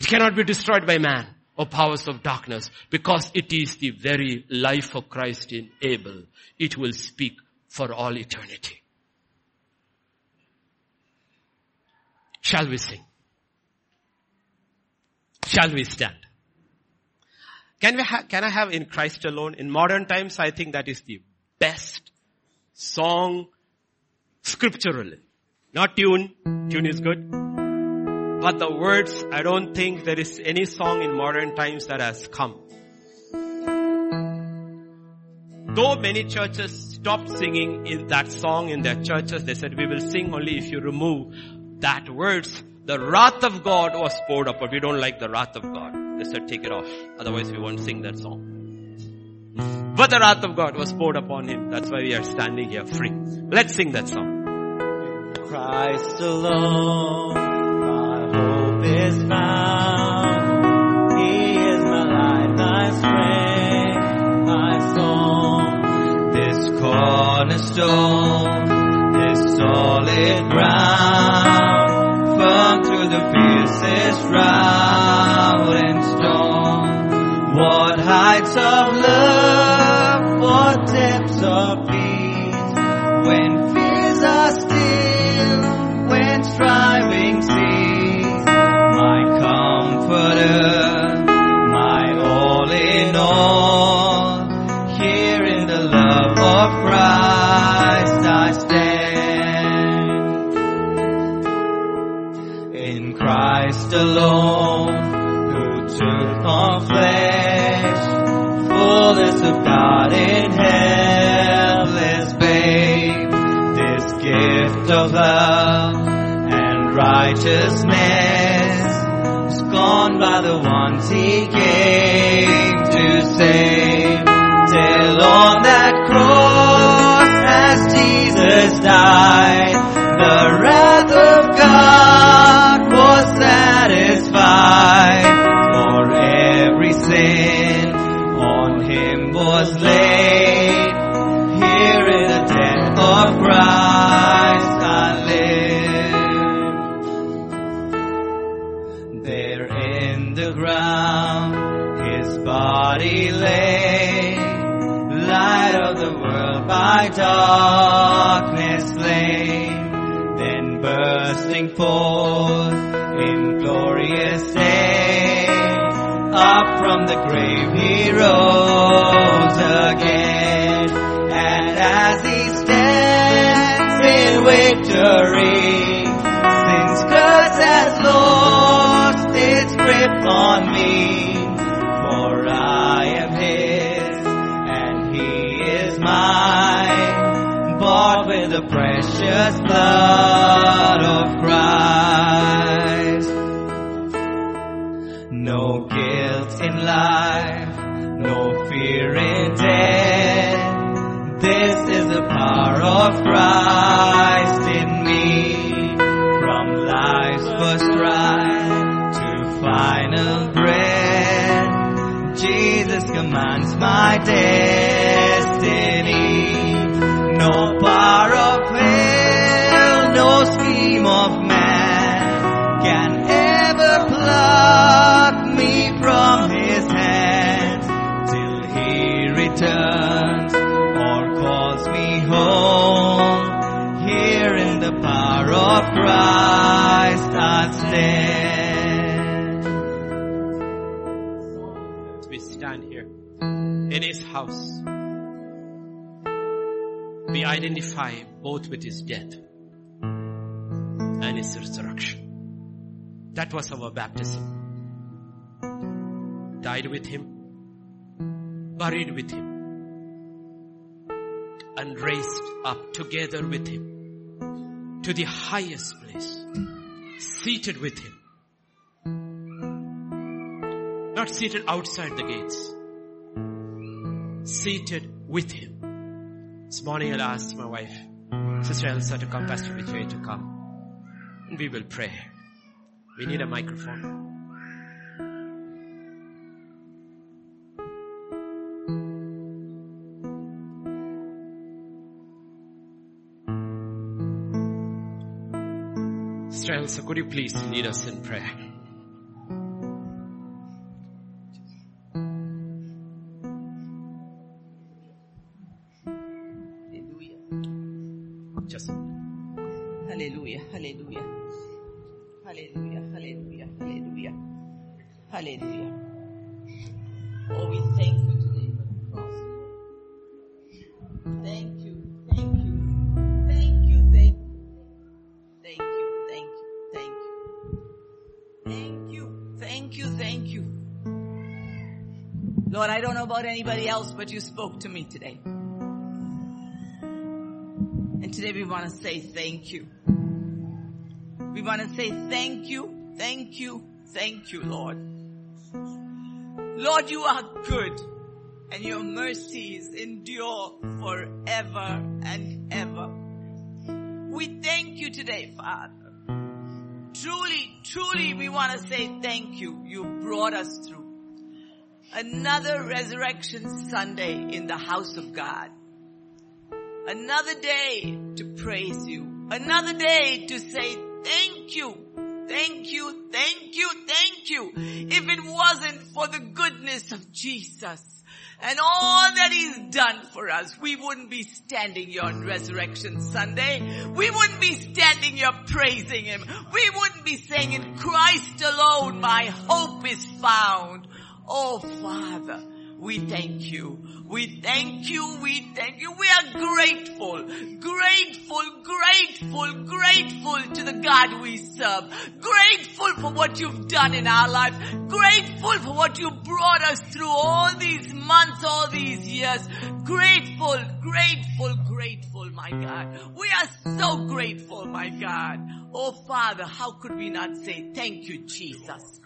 It cannot be destroyed by man or powers of darkness because it is the very life of Christ in Abel. It will speak for all eternity. Shall we sing? Shall we stand? Can we ha- can I have in Christ alone? In modern times, I think that is the best song scripturally. Not tune. Tune is good. But the words, I don't think there is any song in modern times that has come. Though many churches stopped singing in that song in their churches, they said, we will sing only if you remove that words. The wrath of God was poured upon. We don't like the wrath of God. They said, take it off. Otherwise we won't sing that song. But the wrath of God was poured upon him. That's why we are standing here free. Let's sing that song. Christ alone What heights of love, what depths of peace, alone, who took on flesh, fullness of God in helpless babe, this gift of love and righteousness gone by the ones he came to save. Till on that cross as Jesus died, the wrath of God die for every sin. On him was laid. Here in the death of Christ I live. There in the ground his body lay. Light of the world by darkness slain. Then bursting forth the grave he rose again, and as he stands in victory, sin's curse has lost its grip on me, for I am his, and he is mine, bought with the precious blood of Christ in me. From life's first ride to final breath, Jesus commands my destiny. We stand here in his house, we identify both with his death and his resurrection. That was our baptism. Died with him, buried with him, and raised up together with him to the highest place, seated with him. Not seated outside the gates, seated with him. This morning I'll ask my wife, Sister Elsa to come, Pastor Vijay to come. And we will pray. We need a microphone. Elsa, could you please lead us in prayer? You spoke to me today. And today we want to say thank you. We want to say thank you, thank you, thank you, Lord. Lord, you are good and your mercies endure forever and ever. We thank you today, Father. Truly, truly we want to say thank you. You brought us through another resurrection Sunday in the house of God. Another day to praise you. Another day to say thank you. Thank you, thank you, thank you. If it wasn't for the goodness of Jesus and all that he's done for us, we wouldn't be standing here on Resurrection Sunday. We wouldn't be standing here praising him. We wouldn't be saying in Christ alone my hope is found. Oh Father, we thank you. We thank you. We thank you. We are grateful, grateful, grateful, grateful to the God we serve. Grateful for what you've done in our life. Grateful for what you brought us through all these months, all these years. Grateful, grateful, grateful, my God. We are so grateful, my God. Oh Father, how could we not say thank you, Jesus?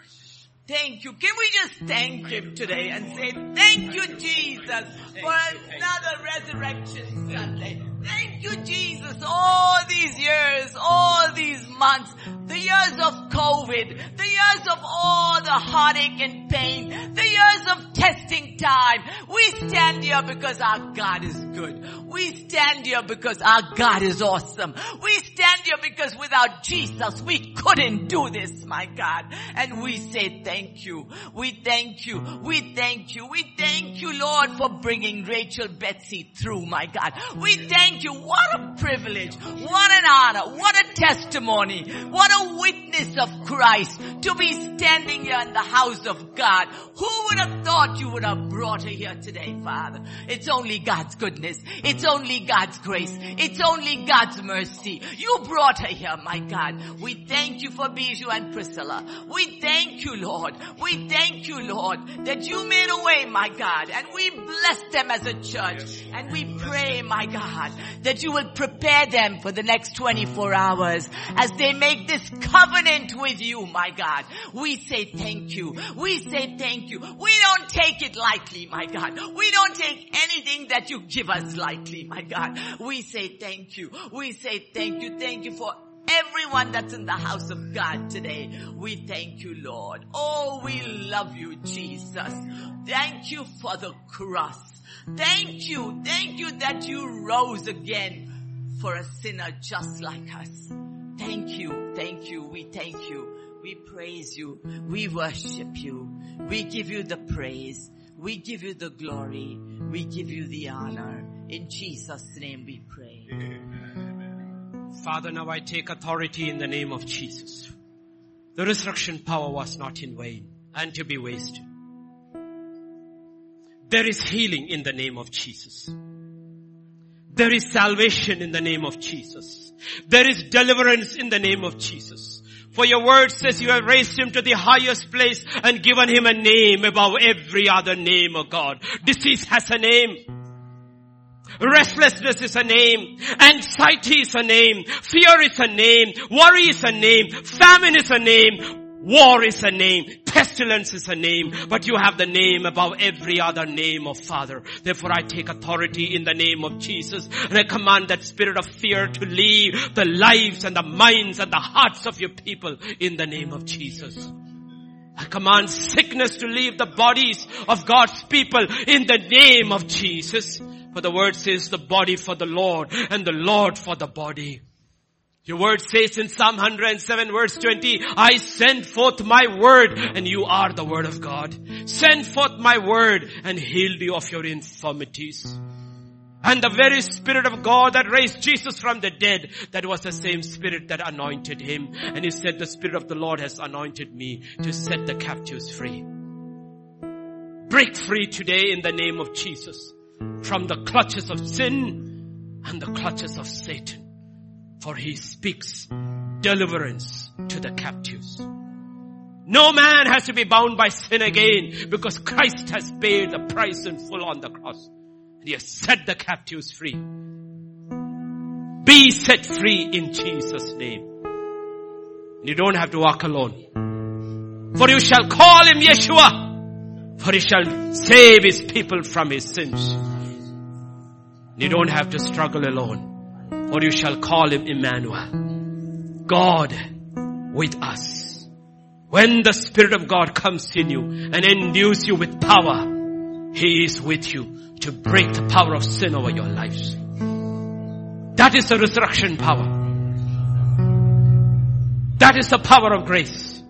Thank you. Can we just thank Him today and say, thank you, Jesus, for another resurrection Sunday. Thank you, Jesus, all these years, all these months, the years of COVID, the years of all the heartache and pain, the years of testing time. We stand here because our God is good. We stand here because our God is awesome. We stand here because without Jesus we couldn't do this, my God. And we say thank you. We thank you. We thank you. We thank you, Lord, for bringing Rachel Betsy through, my God. We thank you. What a privilege. What an honor. What a testimony. What a witness of Christ to be standing here in the house of God. Who would have thought you would have brought her here today, Father? It's only God's goodness. It's only God's grace. It's only God's mercy. You brought her here, my God. We thank you for Bijou and Priscilla. We thank you, Lord. We thank you, Lord, that you made a way, my God, and we bless them as a church. And we pray, my God, that you will prepare them for the next 24 hours as they make this covenant with you, my God. We say thank you. We say thank you. We don't take it lightly, my God. We don't take anything that you give us lightly, my God. We say thank you. We say thank you. Thank you for everyone that's in the house of God today. We thank you, Lord. Oh, we love you, Jesus. Thank you for the cross. Thank you. Thank you that you rose again for a sinner just like us. Thank you. Thank you. We thank you. We praise you. We worship you. We give you the praise. We give you the glory. We give you the honor. In Jesus' name we pray. Amen. Father, now I take authority in the name of Jesus. The resurrection power was not in vain and to be wasted. There is healing in the name of Jesus. There is salvation in the name of Jesus. There is deliverance in the name of Jesus. For your word says you have raised him to the highest place and given him a name above every other name, of God. Disease has a name. Restlessness is a name. Anxiety is a name. Fear is a name. Worry is a name. Famine is a name. War is a name. Pestilence is a name. But you have the name above every other name of Father. Therefore I take authority in the name of Jesus and I command that spirit of fear to leave the lives and the minds and the hearts of your people in the name of Jesus. I command sickness to leave the bodies of God's people in the name of Jesus. For the word says the body for the Lord and the Lord for the body. Your word says in Psalm 107 verse 20, I send forth my word and you are the word of God. Send forth my word and healed you of your infirmities. And the very Spirit of God that raised Jesus from the dead, that was the same Spirit that anointed him. And he said, the Spirit of the Lord has anointed me to set the captives free. Break free today in the name of Jesus from the clutches of sin and the clutches of Satan. For he speaks deliverance to the captives. No man has to be bound by sin again because Christ has paid the price in full on the cross. He has set the captives free. Be set free in Jesus name. You don't have to walk alone. For you shall call him Yeshua. For he shall save his people from his sins. You don't have to struggle alone. For you shall call him Emmanuel. God with us. When the Spirit of God comes in you and endues you with power, He is with you to break the power of sin over your lives. That is the resurrection power. That is the power of grace.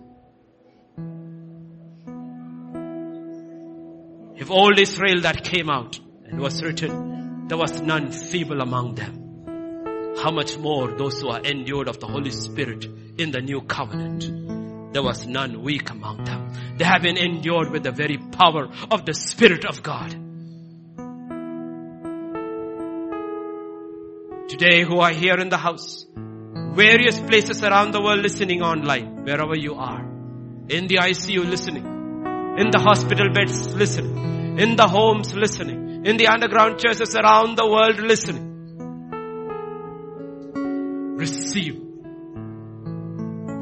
If old Israel that came out and was written, there was none feeble among them. How much more those who are endured of the Holy Spirit in the new covenant. There was none weak among them. They have been endured with the very power of the Spirit of God. Today who are here in the house, various places around the world listening online, wherever you are, in the ICU listening, in the hospital beds listening, in the homes listening, in the underground churches around the world listening. Receive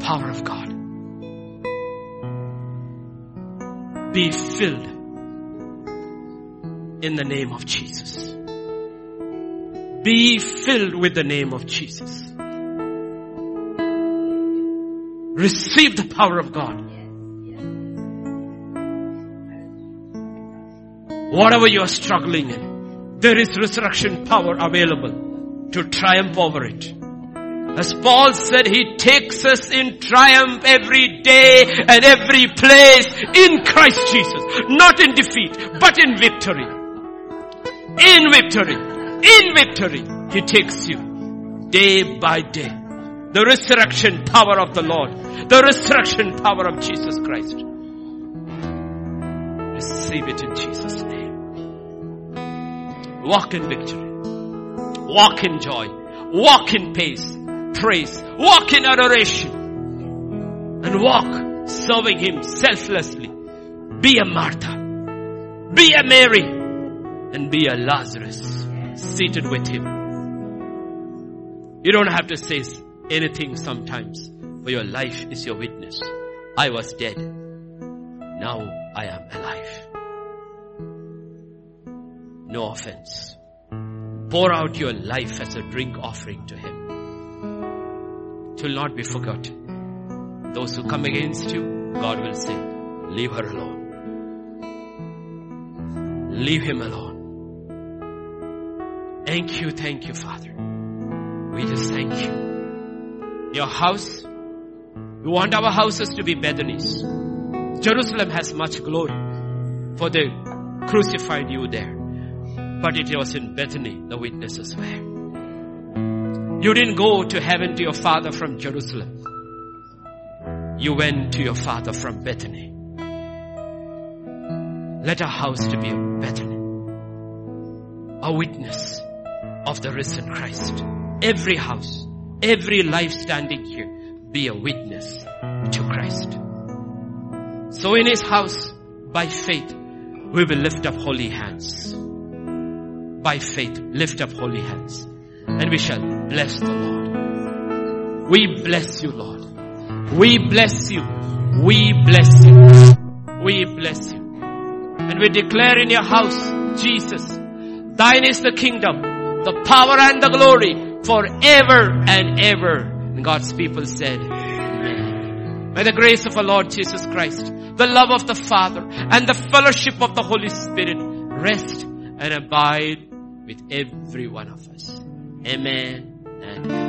power of God. Be filled in the name of Jesus. Be filled with the name of Jesus. Receive the power of God. Whatever you are struggling in, there is resurrection power available to triumph over it. As Paul said, He takes us in triumph every day and every place in Christ Jesus. Not in defeat, but in victory. In victory. In victory. He takes you day by day. The resurrection power of the Lord. The resurrection power of Jesus Christ. Receive it in Jesus' name. Walk in victory. Walk in joy. Walk in peace praise. Walk in adoration. And walk serving Him selflessly. Be a Martha. Be a Mary. And be a Lazarus seated with Him. You don't have to say anything sometimes, for your life is your witness. I was dead. Now I am alive. No offense. Pour out your life as a drink offering to Him. Will not be forgotten. Those who come against you, God will say, leave her alone. Leave him alone. Thank you, thank you, Father. We just thank you. Your house, we want our houses to be Bethany's. Jerusalem has much glory for they crucified you there. But it was in Bethany the witnesses were. You didn't go to heaven to your father from Jerusalem. You went to your father from Bethany. Let our house to be a Bethany. A witness of the risen Christ. Every house, every life standing here be a witness to Christ. So in his house, by faith, we will lift up holy hands. By faith, lift up holy hands and we shall bless the Lord. We bless you, Lord. We bless you. We bless you. We bless you. And we declare in your house, Jesus, thine is the kingdom, the power and the glory forever and ever. And God's people said. May the grace of our Lord Jesus Christ, the love of the Father, and the fellowship of the Holy Spirit rest and abide with every one of us. Amen.